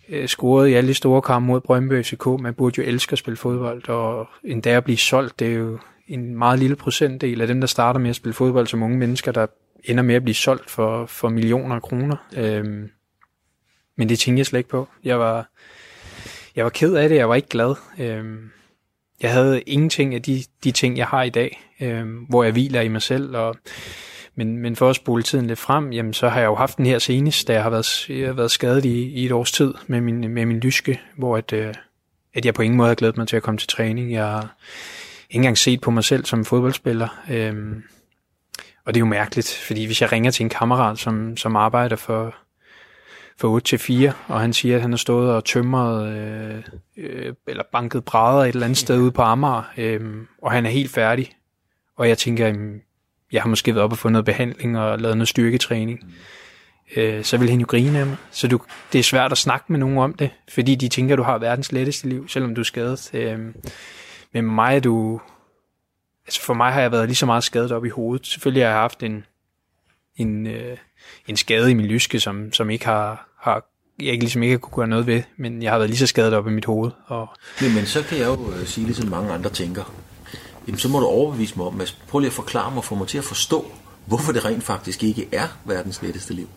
øh, scorede i alle de store kampe mod Brøndby FCK. Man burde jo elske at spille fodbold, og endda at blive solgt, det er jo en meget lille procentdel af dem, der starter med at spille fodbold som unge mennesker, der ender med at blive solgt for, for millioner af kroner. Øhm, men det tænkte jeg slet ikke på. Jeg var, jeg var ked af det, jeg var ikke glad. Øhm, jeg havde ingenting af de, de ting, jeg har i dag, øh, hvor jeg hviler i mig selv. Og, men, men for at spole tiden lidt frem, jamen, så har jeg jo haft den her senest, da jeg har været, jeg har været skadet i, i et års tid med min, med min lyske, hvor at, øh, at jeg på ingen måde har glædet mig til at komme til træning. Jeg har ikke engang set på mig selv som fodboldspiller. Øh, og det er jo mærkeligt, fordi hvis jeg ringer til en kammerat, som, som arbejder for, for 8 til 4, og han siger, at han har stået og tømret øh, øh, eller banket brædder et eller andet sted ude på Amager, øh, og han er helt færdig. Og jeg tænker, øh, jeg har måske været op og fået noget behandling og lavet noget styrketræning. Øh, så vil han jo grine af mig. Så du, det er svært at snakke med nogen om det, fordi de tænker, at du har verdens letteste liv, selvom du er skadet. Øh, men med mig er du, altså for mig har jeg været lige så meget skadet op i hovedet. Selvfølgelig har jeg haft en, en, øh, en skade i min lyske, som, som ikke har, har jeg ikke ligesom ikke kunne gøre noget ved, men jeg har været lige så skadet op i mit hoved. Og... Men, men så kan jeg jo øh, sige, ligesom mange andre tænker, jamen så må du overbevise mig om, at prøv lige at forklare mig, få mig til at forstå, hvorfor det rent faktisk ikke er verdens letteste liv.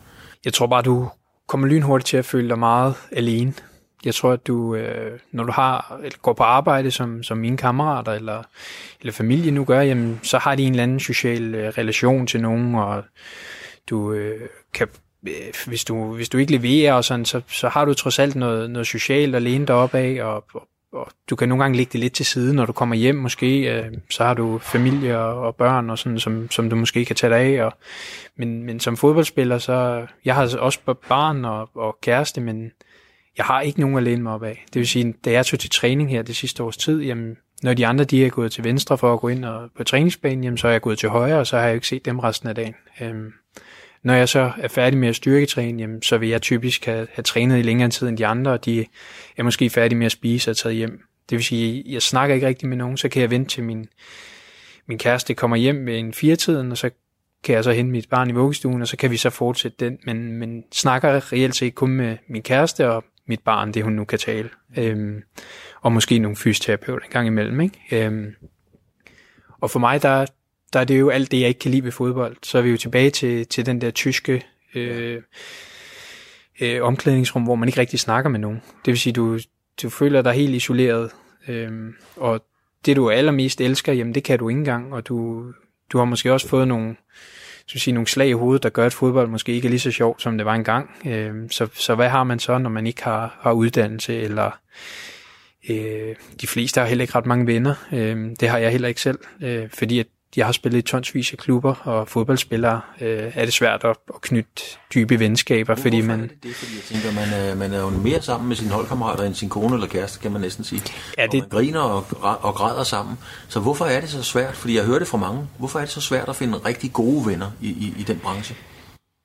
Jeg tror bare, du kommer lynhurtigt til at føle dig meget alene. Jeg tror, at du, øh, når du har, eller går på arbejde som, som mine kammerater eller, eller familie nu gør, jamen, så har de en eller anden social øh, relation til nogen, og du øh, kan, øh, hvis, du, hvis du ikke leverer, og sådan, så, så har du trods alt noget, noget socialt at læne dig op af, og, og, og du kan nogle gange lægge det lidt til side, når du kommer hjem måske, øh, så har du familie og, og børn, og sådan, som, som du måske kan tage dig af. Og, men, men som fodboldspiller, så jeg har altså også barn og, og kæreste, men jeg har ikke nogen at læne mig op af. Det vil sige, da jeg tog til træning her det sidste års tid, jamen, når de andre de er gået til venstre for at gå ind og på træningsbanen, jamen, så er jeg gået til højre, og så har jeg ikke set dem resten af dagen. Øh, når jeg så er færdig med at styrketræne, jamen, så vil jeg typisk have, have trænet i længere tid end de andre, og de er måske færdige med at spise og taget hjem. Det vil sige, jeg snakker ikke rigtig med nogen, så kan jeg vente til min, min kæreste kommer hjem med en firetiden, og så kan jeg så hente mit barn i vuggestuen, og så kan vi så fortsætte den, men, men snakker reelt set kun med min kæreste og mit barn, det hun nu kan tale. Øhm, og måske nogle fysioterapeuter en gang imellem. Ikke? Øhm, og for mig, der, der er det jo alt det, jeg ikke kan lide ved fodbold. Så er vi jo tilbage til, til den der tyske øh, øh, omklædningsrum, hvor man ikke rigtig snakker med nogen. Det vil sige, du, du føler dig helt isoleret. øh, og det, du allermest elsker, jamen det kan du ikke engang. Og du, du har måske også fået nogle så sige, nogle slag i hovedet, der gør, at fodbold måske ikke er lige så sjovt, som det var engang. Øh, så, så hvad har man så, når man ikke har, har uddannelse, eller øh, de fleste har heller ikke ret mange venner. Øh, det har jeg heller ikke selv, øh, fordi at jeg har spillet i tonsvis af klubber, og fodboldspillere øh, er det svært at, at knytte dybe venskaber, Hvorfor fordi man... Er det, det fordi jeg tænker, man er, man er jo mere sammen med sine holdkammerater end sin kone eller kæreste, kan man næsten sige. Ja, det... Og man griner og, og græder sammen. Så hvorfor er det så svært? Fordi jeg hører det fra mange. Hvorfor er det så svært at finde rigtig gode venner i, i, i den branche?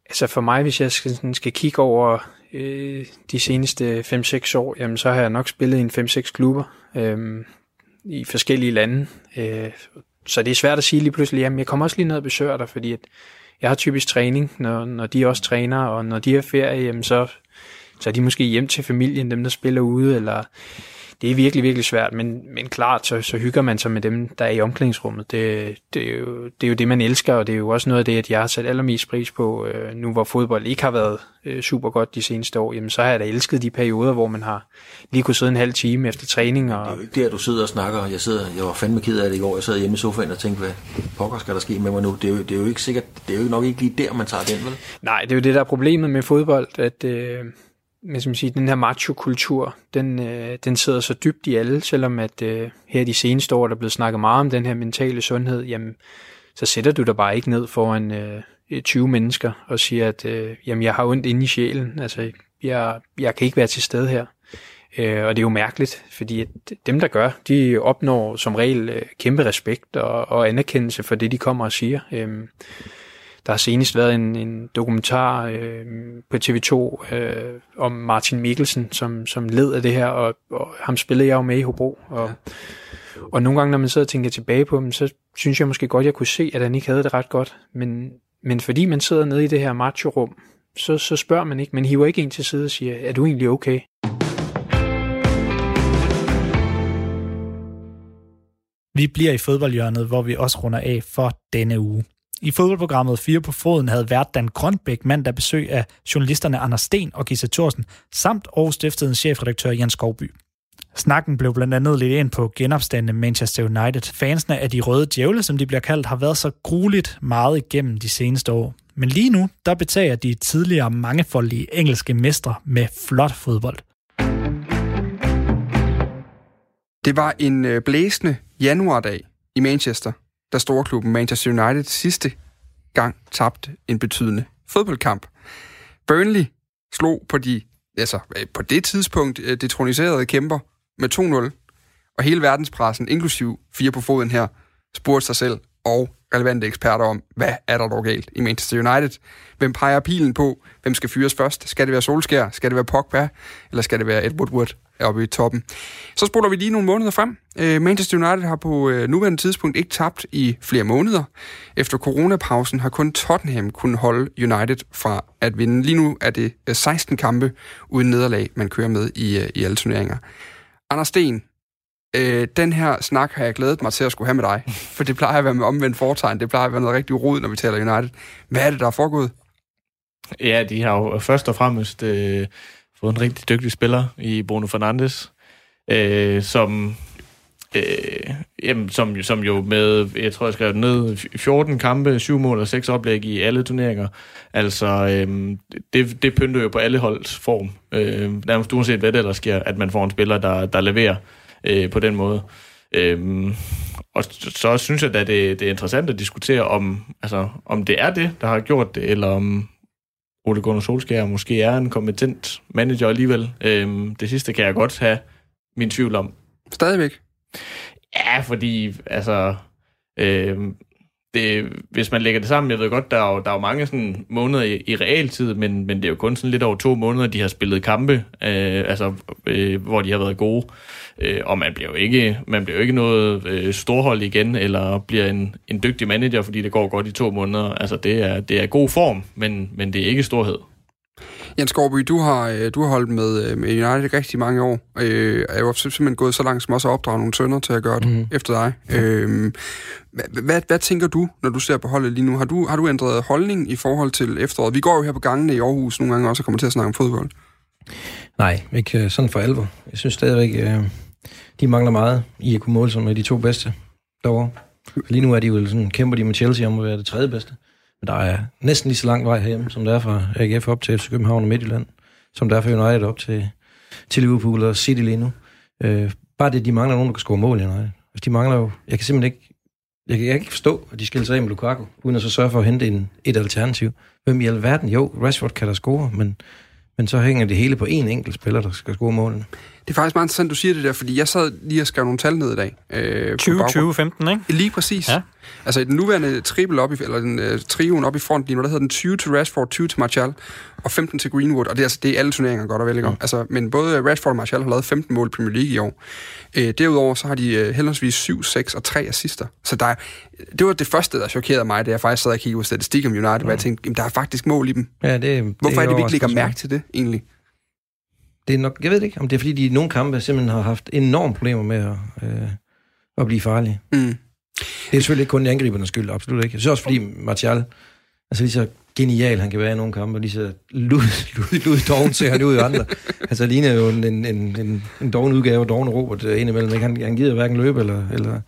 Altså for mig, hvis jeg skal, skal kigge over øh, de seneste 5-6 år, jamen så har jeg nok spillet i en 5-6 klubber øh, i forskellige lande. Øh, så det er svært at sige lige pludselig, jamen jeg kommer også lige ned og besøger dig, fordi at jeg har typisk træning, når, når de også træner, og når de er ferie, jamen så så er de måske hjem til familien, dem der spiller ude, eller det er virkelig, virkelig svært, men, men klart, så, så hygger man sig med dem, der er i omklædningsrummet. Det, det, er jo, det er jo det, man elsker, og det er jo også noget af det, at jeg har sat allermest pris på, øh, nu hvor fodbold ikke har været øh, super godt de seneste år, jamen så har jeg da elsket de perioder, hvor man har lige kunne sidde en halv time efter træning. Og... Det er jo ikke der, du sidder og snakker. Jeg, sidder, jeg var fandme ked af det i går. Jeg sad hjemme i sofaen og tænkte, hvad pokker skal der ske med mig nu? Det er jo, det er jo ikke sikkert, det er jo nok ikke lige der, man tager den, vel? Nej, det er jo det, der er problemet med fodbold, at... Øh, hvad skal man sige, den her macho-kultur, den, øh, den sidder så dybt i alle, selvom at øh, her de seneste år, der er blevet snakket meget om den her mentale sundhed, jamen, så sætter du dig bare ikke ned foran øh, 20 mennesker og siger, at øh, jamen, jeg har ondt inde i sjælen, altså, jeg, jeg kan ikke være til stede her. Øh, og det er jo mærkeligt, fordi at dem, der gør, de opnår som regel øh, kæmpe respekt og, og anerkendelse for det, de kommer og siger. Øh, der har senest været en, en dokumentar øh, på TV2 øh, om Martin Mikkelsen, som, som led af det her, og, og ham spillede jeg jo med i Hobro. Og, ja. og nogle gange, når man sidder og tænker tilbage på dem, så synes jeg måske godt, jeg kunne se, at han ikke havde det ret godt. Men, men fordi man sidder nede i det her macho-rum, så, så spørger man ikke. Man hiver ikke en til side og siger, er du egentlig okay? Vi bliver i fodboldhjørnet, hvor vi også runder af for denne uge. I fodboldprogrammet 4 på foden havde vært Dan Grønbæk mandag besøg af journalisterne Anders Sten og Gisse Thorsen, samt Aarhus Stiftedens chefredaktør Jens Skovby. Snakken blev blandt andet lidt ind på genopstandende Manchester United. Fansene af de røde djævle, som de bliver kaldt, har været så grueligt meget igennem de seneste år. Men lige nu, der betager de tidligere mangefoldige engelske mestre med flot fodbold. Det var en øh, blæsende januardag i Manchester, da storklubben Manchester United sidste gang tabte en betydende fodboldkamp. Burnley slog på de, altså øh, på det tidspunkt, øh, detroniserede kæmper med 2-0, og hele verdenspressen, inklusiv fire på foden her, spurgte sig selv og relevante eksperter om, hvad er der dog galt i Manchester United? Hvem peger pilen på? Hvem skal fyres først? Skal det være Solskjær? Skal det være Pogba? Eller skal det være Ed Woodward? oppe i toppen. Så spoler vi lige nogle måneder frem. Øh, Manchester United har på øh, nuværende tidspunkt ikke tabt i flere måneder. Efter coronapausen har kun Tottenham kunnet holde United fra at vinde. Lige nu er det øh, 16 kampe uden nederlag, man kører med i, i alle turneringer. Anders Sten, øh, den her snak har jeg glædet mig til at skulle have med dig, for det plejer at være med omvendt foretegn. Det plejer at være noget rigtig rod, når vi taler United. Hvad er det, der er foregået? Ja, de har jo først og fremmest øh, fået en rigtig dygtig spiller i Bruno Fernandes, øh, som, øh, jamen, som, som jo med, jeg tror, jeg skrev ned, 14 kampe, 7 mål og 6 oplæg i alle turneringer. Altså, øh, det, det pynter jo på alle holds form. Øh, nærmest uanset hvad der sker, at man får en spiller, der, der leverer øh, på den måde. Øhm, og så synes jeg at det, det er interessant at diskutere, om, altså, om det er det, der har gjort det, eller om, Ole Gunnar Solskjaer måske er en kompetent manager alligevel. Øhm, det sidste kan jeg godt have min tvivl om. Stadigvæk? Ja, fordi altså... Øhm, det, hvis man lægger det sammen, jeg ved godt, der er jo, der er jo mange sådan måneder i, i realtid, men, men det er jo kun sådan lidt over to måneder, de har spillet kampe, øh, altså, øh, hvor de har været gode. Øh, og man bliver jo ikke, man bliver jo ikke noget øh, storhold igen, eller bliver en, en dygtig manager, fordi det går godt i to måneder. Altså, det er, det er god form, men, men det er ikke storhed. Jens Skorby, du har, øh, du har holdt med, øh, med United rigtig mange år. Øh, jeg har simpelthen gået så langt som også at opdrage nogle sønner til at gøre det mm. efter dig. Ja. Øh, hvad, hvad, hvad tænker du, når du ser på holdet lige nu? Har du, har du ændret holdning i forhold til efteråret? Vi går jo her på gangene i Aarhus nogle gange også og kommer til at snakke om fodbold. Nej, ikke øh, sådan for alvor. Jeg synes stadigvæk, øh, de mangler meget i at kunne måle sig med de to bedste derovre. Lige nu er de jo sådan, kæmper de med Chelsea om at være det tredje bedste. Men der er næsten lige så lang vej herhjemme, som der er fra AGF op til FC København og Midtjylland, som der er fra United op til, til Liverpool og City lige nu. Øh, bare det, de mangler nogen, der kan score mål i United. Altså, de mangler jo... Jeg kan simpelthen ikke... Jeg kan, jeg kan ikke forstå, at de skiller sig af med Lukaku, uden at så sørge for at hente en, et alternativ. Hvem i alverden? Jo, Rashford kan da score, men, men så hænger det hele på én enkelt spiller, der skal score målene. Det er faktisk meget interessant, du siger det der, fordi jeg sad lige og skrev nogle tal ned i dag. Øh, 20-20-15, ikke? Lige præcis. Ja. Altså i den nuværende triple op i, eller den uh, trioen op i front lige nu, der hedder den 20 til Rashford, 20 til Martial og 15 til Greenwood, og det er, altså, det er alle turneringer godt og vel, ikke? Mm. Altså, men både Rashford og Martial har lavet 15 mål i Premier League i år. Øh, derudover så har de uh, henholdsvis 7, 6 og 3 assister. Så der er, det var det første, der chokerede mig, da jeg faktisk sad og kiggede på statistik om United, mm. hvor jeg tænkte, jamen, der er faktisk mål i dem. Ja, det, Hvorfor det er det, vi ikke lægger mærke til det, egentlig? Det er nok, jeg ved ikke, om det er fordi, de i nogle kampe simpelthen har haft enorme problemer med at, øh, at blive farlige. Mm. Det er selvfølgelig ikke kun angribernes skyld, absolut ikke. Jeg synes også, fordi Martial, altså lige så genial han kan være i nogle kampe, lige så lud, lud, lud doven ser han ud i andre. Altså ligner jo en, en, en, en doven udgave af doven Robert øh, indimellem. Ikke? Han, han gider hverken løbe eller, eller,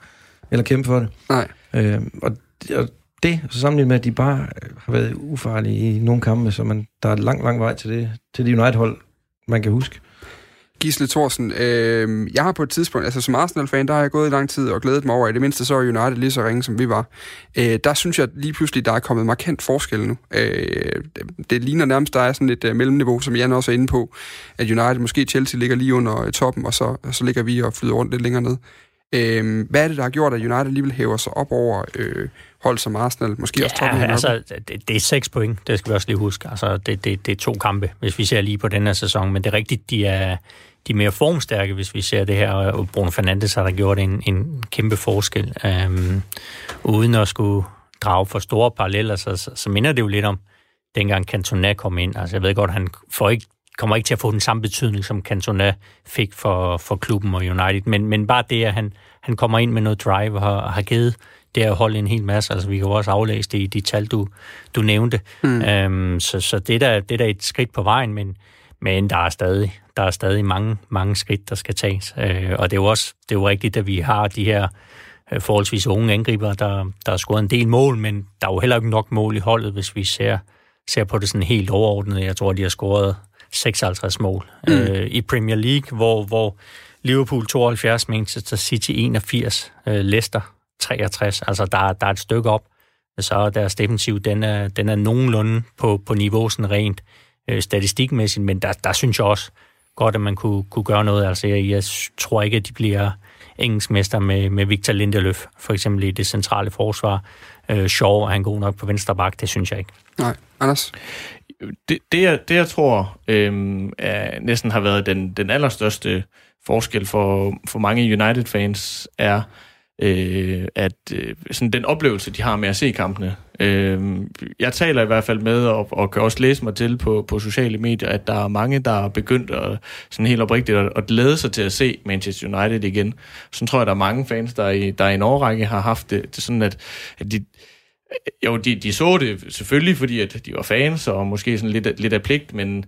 eller kæmpe for det. Nej. Øh, og, og det, så sammenlignet med, at de bare har været ufarlige i nogle kampe, så man, der er lang, lang vej til det, til det United-hold, man kan huske. Gisle Thorsen, øh, jeg har på et tidspunkt, altså som Arsenal-fan, der har jeg gået i lang tid og glædet mig over, i det mindste så er United lige så ringe, som vi var. Øh, der synes jeg lige pludselig, der er kommet markant forskel nu. Øh, det ligner nærmest, der er sådan et øh, mellemniveau, som Jan også er inde på, at United, måske Chelsea, ligger lige under øh, toppen, og så, og så ligger vi og flyder rundt lidt længere ned. Øh, hvad er det, der har gjort, at United alligevel hæver sig op over øh, hold som Arsenal, måske ja, også Tottenham? altså, det, det er seks point, det skal vi også lige huske. Altså, det, det, det er to kampe, hvis vi ser lige på den her sæson, men det er rigtigt, de er, de er mere formstærke, hvis vi ser det her, og Bruno Fernandes har der gjort en, en kæmpe forskel. Øhm, uden at skulle drage for store paralleller, så, så, så minder det jo lidt om, dengang Cantona kom ind. Altså, jeg ved godt, han får ikke, kommer ikke til at få den samme betydning, som Cantona fik for, for klubben og United, men, men bare det, at han, han kommer ind med noget drive og har, givet det at holde en hel masse. Altså, vi kan jo også aflæse det i de tal, du, du nævnte. Mm. Øhm, så så det, der, det der er et skridt på vejen, men, men der er stadig, der er stadig mange, mange skridt, der skal tages. Øh, og det er jo også det er jo rigtigt, at vi har de her øh, forholdsvis unge angriber, der, der har scoret en del mål, men der er jo heller ikke nok mål i holdet, hvis vi ser, ser på det sådan helt overordnet. Jeg tror, de har scoret 56 mål mm. øh, i Premier League, hvor, hvor Liverpool 72, Manchester City 81, øh, Leicester 63. Altså, der, der er et stykke op. Så deres defensiv, den er, den er nogenlunde på, på niveau sådan rent øh, statistikmæssigt, men der, der synes jeg også godt, at man kunne, kunne gøre noget. Altså, jeg, jeg tror ikke, at de bliver engelskmester med, med Victor Lindeløf, for eksempel i det centrale forsvar. Øh, Shaw er han god nok på venstre bak, det synes jeg ikke. Nej, Anders? Det, det, jeg, det jeg tror øh, er, næsten har været den, den allerstørste forskel for, for mange United-fans, er, øh, at øh, sådan den oplevelse, de har med at se kampene. Øh, jeg taler i hvert fald med, og, og kan også læse mig til på, på sociale medier, at der er mange, der er begyndt at, sådan helt oprigtigt at, at glæde sig til at se Manchester United igen. Så tror jeg, der er mange fans, der i, der i en årrække har haft det, det sådan, at, at de, jo, de, de så det selvfølgelig, fordi at de var fans, og måske sådan lidt, lidt af pligt, men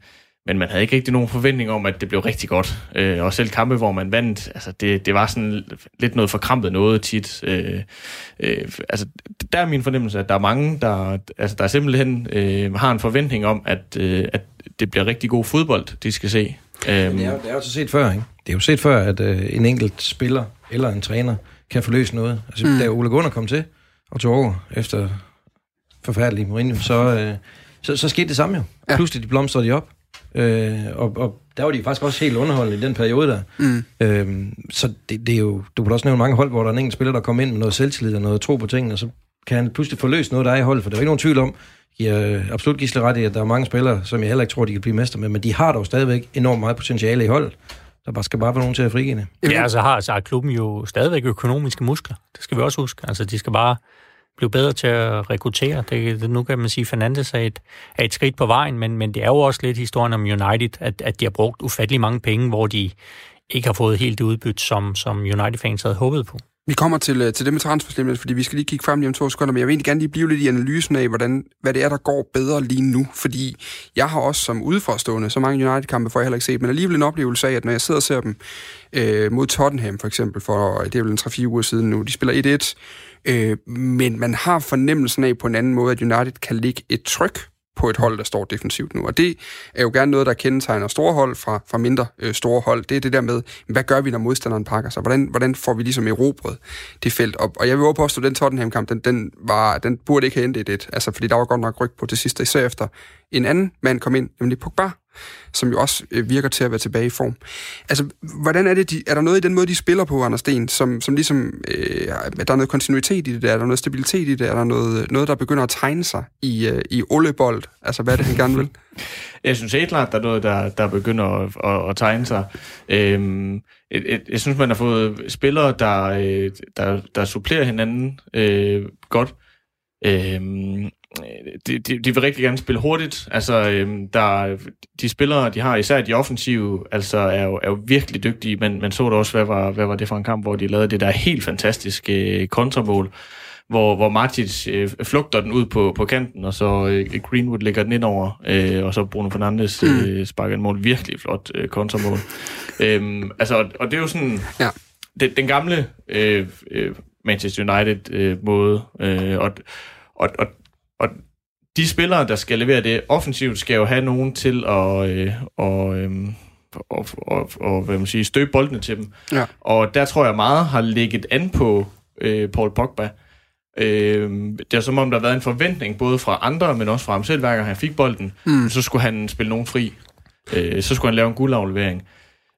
men man havde ikke rigtig nogen forventning om, at det blev rigtig godt. Øh, og selv kampe, hvor man vandt, altså det, det var sådan lidt noget forkrampet noget tit. Øh, øh, altså, der er min fornemmelse, at der er mange, der, altså, der simpelthen øh, har en forventning om, at, øh, at det bliver rigtig god fodbold, de skal se. Men det er, det er jo så set før, ikke? Det er jo set før, at øh, en enkelt spiller eller en træner kan forløse noget. Altså, mm. da Ole Gunnar kom til og tog over efter forfærdelig Mourinho, så, øh, så, så skete det samme jo. Ja. Pludselig de blomstrede de op. Øh, og, og der var de faktisk også helt underholdende i den periode der. Mm. Øh, så det, det er jo, du kan også nævne mange hold, hvor der er en enkelt spiller, der kommer ind med noget selvtillid og noget tro på tingene, og så kan han pludselig forløse noget, der er i holdet, for der er ikke nogen tvivl om, jeg er absolut gisle ret i, at der er mange spillere, som jeg heller ikke tror, de kan blive mester med, men de har dog stadigvæk enormt meget potentiale i holdet. Der bare skal bare være nogen til at frigive det. Ja, altså har, så har klubben jo stadigvæk økonomiske muskler. Det skal vi også huske. Altså, de skal bare blive bedre til at rekruttere. Det, nu kan man sige, at Fernandes er et, er et skridt på vejen, men, men det er jo også lidt historien om United, at, at de har brugt ufattelig mange penge, hvor de ikke har fået helt det udbytte, som, som United-fans havde håbet på. Vi kommer til, øh, til det med transferslimmet, fordi vi skal lige kigge frem lige om to sekunder, men jeg vil egentlig gerne lige blive lidt i analysen af, hvordan, hvad det er, der går bedre lige nu, fordi jeg har også som udefrastående så mange United-kampe, får jeg heller ikke set, men alligevel en oplevelse af, at når jeg sidder og ser dem øh, mod Tottenham for eksempel, for øh, det er vel en 3-4 uger siden nu, de spiller 1-1, øh, men man har fornemmelsen af på en anden måde, at United kan ligge et tryk på et hold, der står defensivt nu. Og det er jo gerne noget, der kendetegner store hold fra, fra mindre øh, store hold. Det er det der med, hvad gør vi, når modstanderen pakker sig? Hvordan, hvordan får vi ligesom erobret det felt op? Og jeg vil også påstå, at den Tottenham-kamp, den, den, var, den burde ikke have endt i det. Altså, fordi der var godt nok ryg på det sidste, især efter en anden mand kom ind, nemlig Pogba, som jo også øh, virker til at være tilbage i form. Altså, hvordan er det, de, er der noget i den måde, de spiller på, Anders Sten, som, som ligesom, øh, er der noget kontinuitet i det der, er der noget stabilitet i det, er der noget, noget der begynder at tegne sig i, øh, i ollebold, altså hvad er det, han gerne vil? Jeg synes helt klart, der er noget, der, der begynder at, at, at tegne sig. Øhm, jeg, jeg, jeg synes, man har fået spillere, der, øh, der, der supplerer hinanden øh, godt. Øhm, de, de, de vil rigtig gerne spille hurtigt. Altså, øhm, der, de spillere, de har, især de offensive, altså er jo, er jo virkelig dygtige, men man så det også, hvad var, hvad var det for en kamp, hvor de lavede det der helt fantastiske øh, kontramål, hvor, hvor Martins øh, flugter den ud på, på kanten, og så øh, Greenwood lægger den ind over, øh, og så Bruno Fernandes øh, sparker en mål. Virkelig flot øh, kontramål. øhm, altså, og, og det er jo sådan... Ja. Den, den gamle øh, øh, Manchester United-måde, øh, øh, og, og, og, og de spillere, der skal levere det offensivt, skal jo have nogen til at... Øh, og, øh, og, og, og hvad man siger, støbe boldene til dem. Ja. Og der tror jeg meget har ligget an på øh, Paul Pogba. Øh, det er som om, der har været en forventning, både fra andre, men også fra ham selv, hver gang han fik bolden, Mm. så skulle han spille nogen fri. Øh, så skulle han lave en guldaflevering.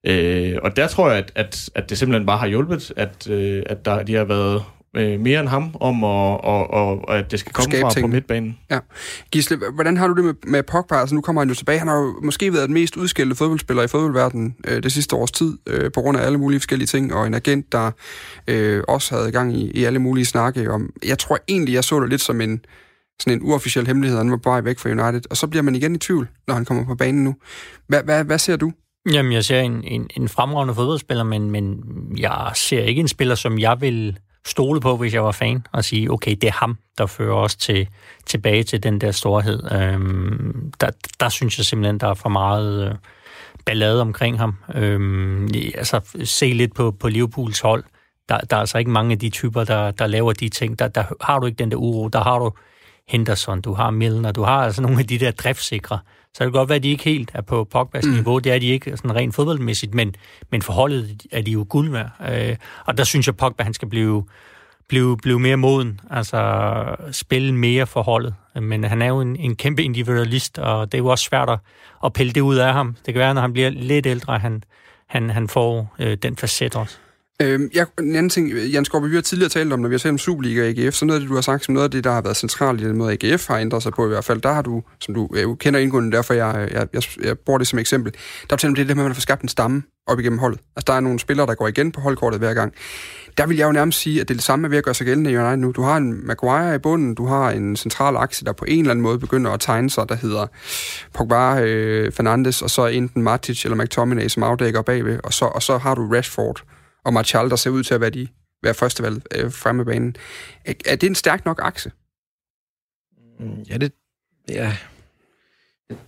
Øh, og der tror jeg, at, at, at det simpelthen bare har hjulpet, at, øh, at der, de har været øh, mere end ham om, at, og, og, og at det skal komme Skabe fra på tingene. midtbanen. Ja. Gisle, hvordan har du det med, med Pogba? Altså, nu kommer han jo tilbage. Han har jo måske været den mest udskældte fodboldspiller i fodboldverdenen øh, det sidste års tid, øh, på grund af alle mulige forskellige ting, og en agent, der øh, også havde gang i, i alle mulige snakke om... Jeg tror egentlig, jeg så det lidt som en, sådan en uofficiel hemmelighed, han var på vej væk fra United, og så bliver man igen i tvivl, når han kommer på banen nu. Hvad, hvad, hvad ser du? Jamen, jeg ser en, en, en fremragende fodboldspiller, men, men jeg ser ikke en spiller, som jeg vil stole på, hvis jeg var fan, og sige, okay, det er ham, der fører os til, tilbage til den der storhed. Øhm, der, der synes jeg simpelthen, der er for meget øh, ballade omkring ham. Øhm, altså, se lidt på, på Liverpools hold. Der, der er altså ikke mange af de typer, der, der laver de ting. Der, der har du ikke den der uro. Der har du Henderson, du har Milner, du har altså nogle af de der driftsikre. Så det kan godt være, at de ikke helt er på Pogbas mm. niveau. Det er de ikke sådan rent fodboldmæssigt, men, men forholdet er de jo guld med. Øh, og der synes jeg, Pogba han skal blive, blive, blive mere moden, altså spille mere forholdet. Men han er jo en, en kæmpe individualist, og det er jo også svært at, at pille det ud af ham. Det kan være, når han bliver lidt ældre, han, han, han får øh, den facet også. Øhm, jeg, en anden ting, Jens Skorpe, vi har tidligere talt om, når vi har talt om Superliga og AGF, så noget af det, du har sagt, som noget af det, der har været centralt i den måde, AGF har ændret sig på i hvert fald, der har du, som du jeg kender indgående, derfor jeg, øh, jeg, jeg, jeg bruger det som eksempel, der er det, det med, at man får skabt en stamme op igennem holdet. Altså, der er nogle spillere, der går igen på holdkortet hver gang. Der vil jeg jo nærmest sige, at det er det samme ved at gøre sig gældende i United nu. Du har en Maguire i bunden, du har en central akse, der på en eller anden måde begynder at tegne sig, der hedder Pogba, øh, Fernandes, og så enten Matic eller McTominay, som afdækker bagved, og så, og så har du Rashford, og Martial, der ser ud til at være, de, være førstevalg øh, fremme i banen. Er, er det en stærk nok akse? Mm, Ja, det... Ja.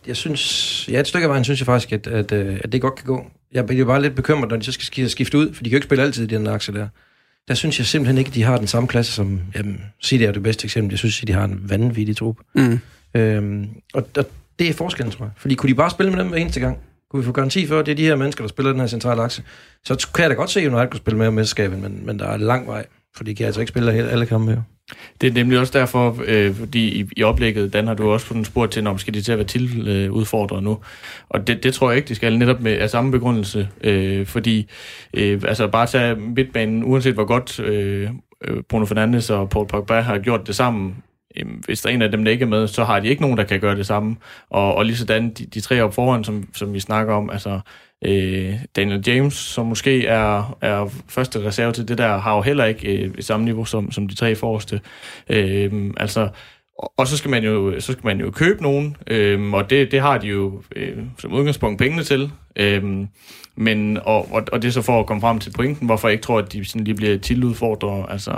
Jeg synes... Ja, et stykke af vejen synes jeg faktisk, at, at, øh, at det godt kan gå. Jeg bliver bare lidt bekymret, når de så skal skifte- ud, for de kan jo ikke spille altid i den akse der. Der synes jeg simpelthen ikke, at de har den samme klasse som... Jamen, City er det bedste eksempel. Jeg synes, at de har en vanvittig trup. Mm. Øhm, og, og det er forskellen, tror jeg. Fordi kunne de bare spille med dem hver eneste gang? Kunne vi få garanti for, at det er de her mennesker, der spiller den her centrale akse? Så kan jeg da godt se, at United kunne spille med om mesterskabet, men, men der er lang vej. For de kan altså ikke spille alle, alle kampe. Jo. Det er nemlig også derfor, øh, fordi i, i oplægget, Dan har du også fået en spurgt til, om skal de til at være til øh, udfordret nu. Og det, det tror jeg ikke, de skal netop med af samme begrundelse. Øh, fordi øh, altså bare tage midtbanen, uanset hvor godt øh, øh Bruno Fernandes og Paul Pogba har gjort det sammen, øh, hvis der er en af dem, der ikke er med, så har de ikke nogen, der kan gøre det samme. Og, og lige sådan de, de tre op foran, som, som vi snakker om, altså øh, Daniel James, som måske er, er første reserve til det der, har jo heller ikke øh, samme niveau som, som de tre forreste. Øh, altså, og, og så skal man jo så skal man jo købe nogen, øh, og det, det har de jo øh, som udgangspunkt pengene til. Øhm, men, og, og, og det er så for at komme frem til pointen, hvorfor jeg ikke tror, at de sådan lige bliver tiludfordret. Altså,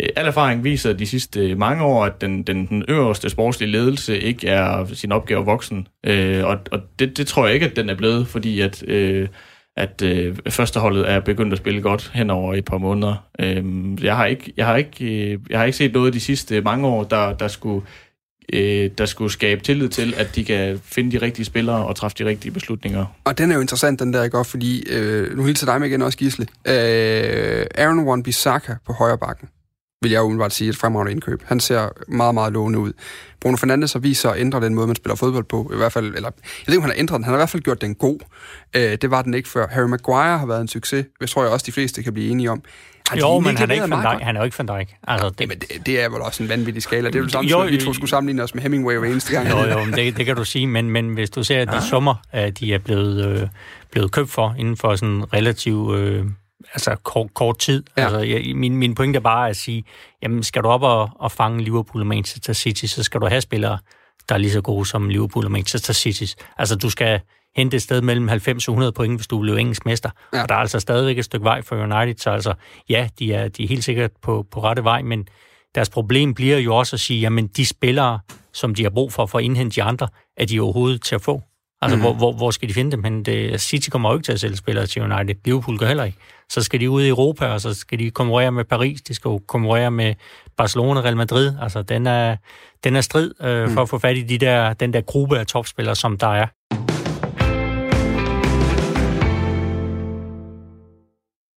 øh, al erfaring viser de sidste øh, mange år, at den, den, den øverste sportslige ledelse ikke er sin opgave voksen. Øh, og og det, det tror jeg ikke, at den er blevet, fordi at, øh, at øh, førsteholdet er begyndt at spille godt hen over et par måneder. Øh, jeg, har ikke, jeg, har ikke, øh, jeg har ikke set noget de sidste mange år, der, der skulle øh, der skulle skabe tillid til, at de kan finde de rigtige spillere og træffe de rigtige beslutninger. Og den er jo interessant, den der, ikke? Fordi, øh, nu hilser dig med igen også, Gisle. Øh, Aaron Wan-Bissaka på højre bakken, vil jeg umiddelbart sige, et fremragende indkøb. Han ser meget, meget lovende ud. Bruno Fernandes har vist sig at ændre den måde, man spiller fodbold på. I hvert fald, eller, jeg ved ikke, om han har ændret den. Han har i hvert fald gjort den god. Øh, det var den ikke før. Harry Maguire har været en succes. Det tror jeg også, de fleste kan blive enige om. De Jo, men han er, ikke Van Dijk. han er jo ikke Van Dijk. Altså, det, godt? Det, det er vel også en vanvittig skala. Det er vel samme, Jo, som vi to skulle sammenligne os med Hemingway hver eneste gang. Jo, jo, men det, det kan du sige, men, men hvis du ser de summer, øh, de er blevet, øh, blevet købt for inden for sådan relativt øh, altså kort, kort tid. Ja. Altså, jeg, min, min pointe er bare at sige, jamen skal du op og, og fange Liverpool og Manchester City, så skal du have spillere, der er lige så gode som Liverpool og Manchester City. Altså du skal hente et sted mellem 90 og 100 point, hvis du bliver engelsk mester. Ja. Og der er altså stadigvæk et stykke vej for United, så altså, ja, de er, de er helt sikkert på, på rette vej, men deres problem bliver jo også at sige, jamen de spillere, som de har brug for for at indhente de andre, er de overhovedet til at få. Altså, mm. hvor, hvor, hvor skal de finde dem? Men det, City kommer jo ikke til at sælge spillere til United. Liverpool gør heller ikke. Så skal de ud i Europa, og så skal de konkurrere med Paris, de skal konkurrere med Barcelona, Real Madrid. Altså, den er, den er strid øh, for mm. at få fat i de der, den der gruppe af topspillere, som der er.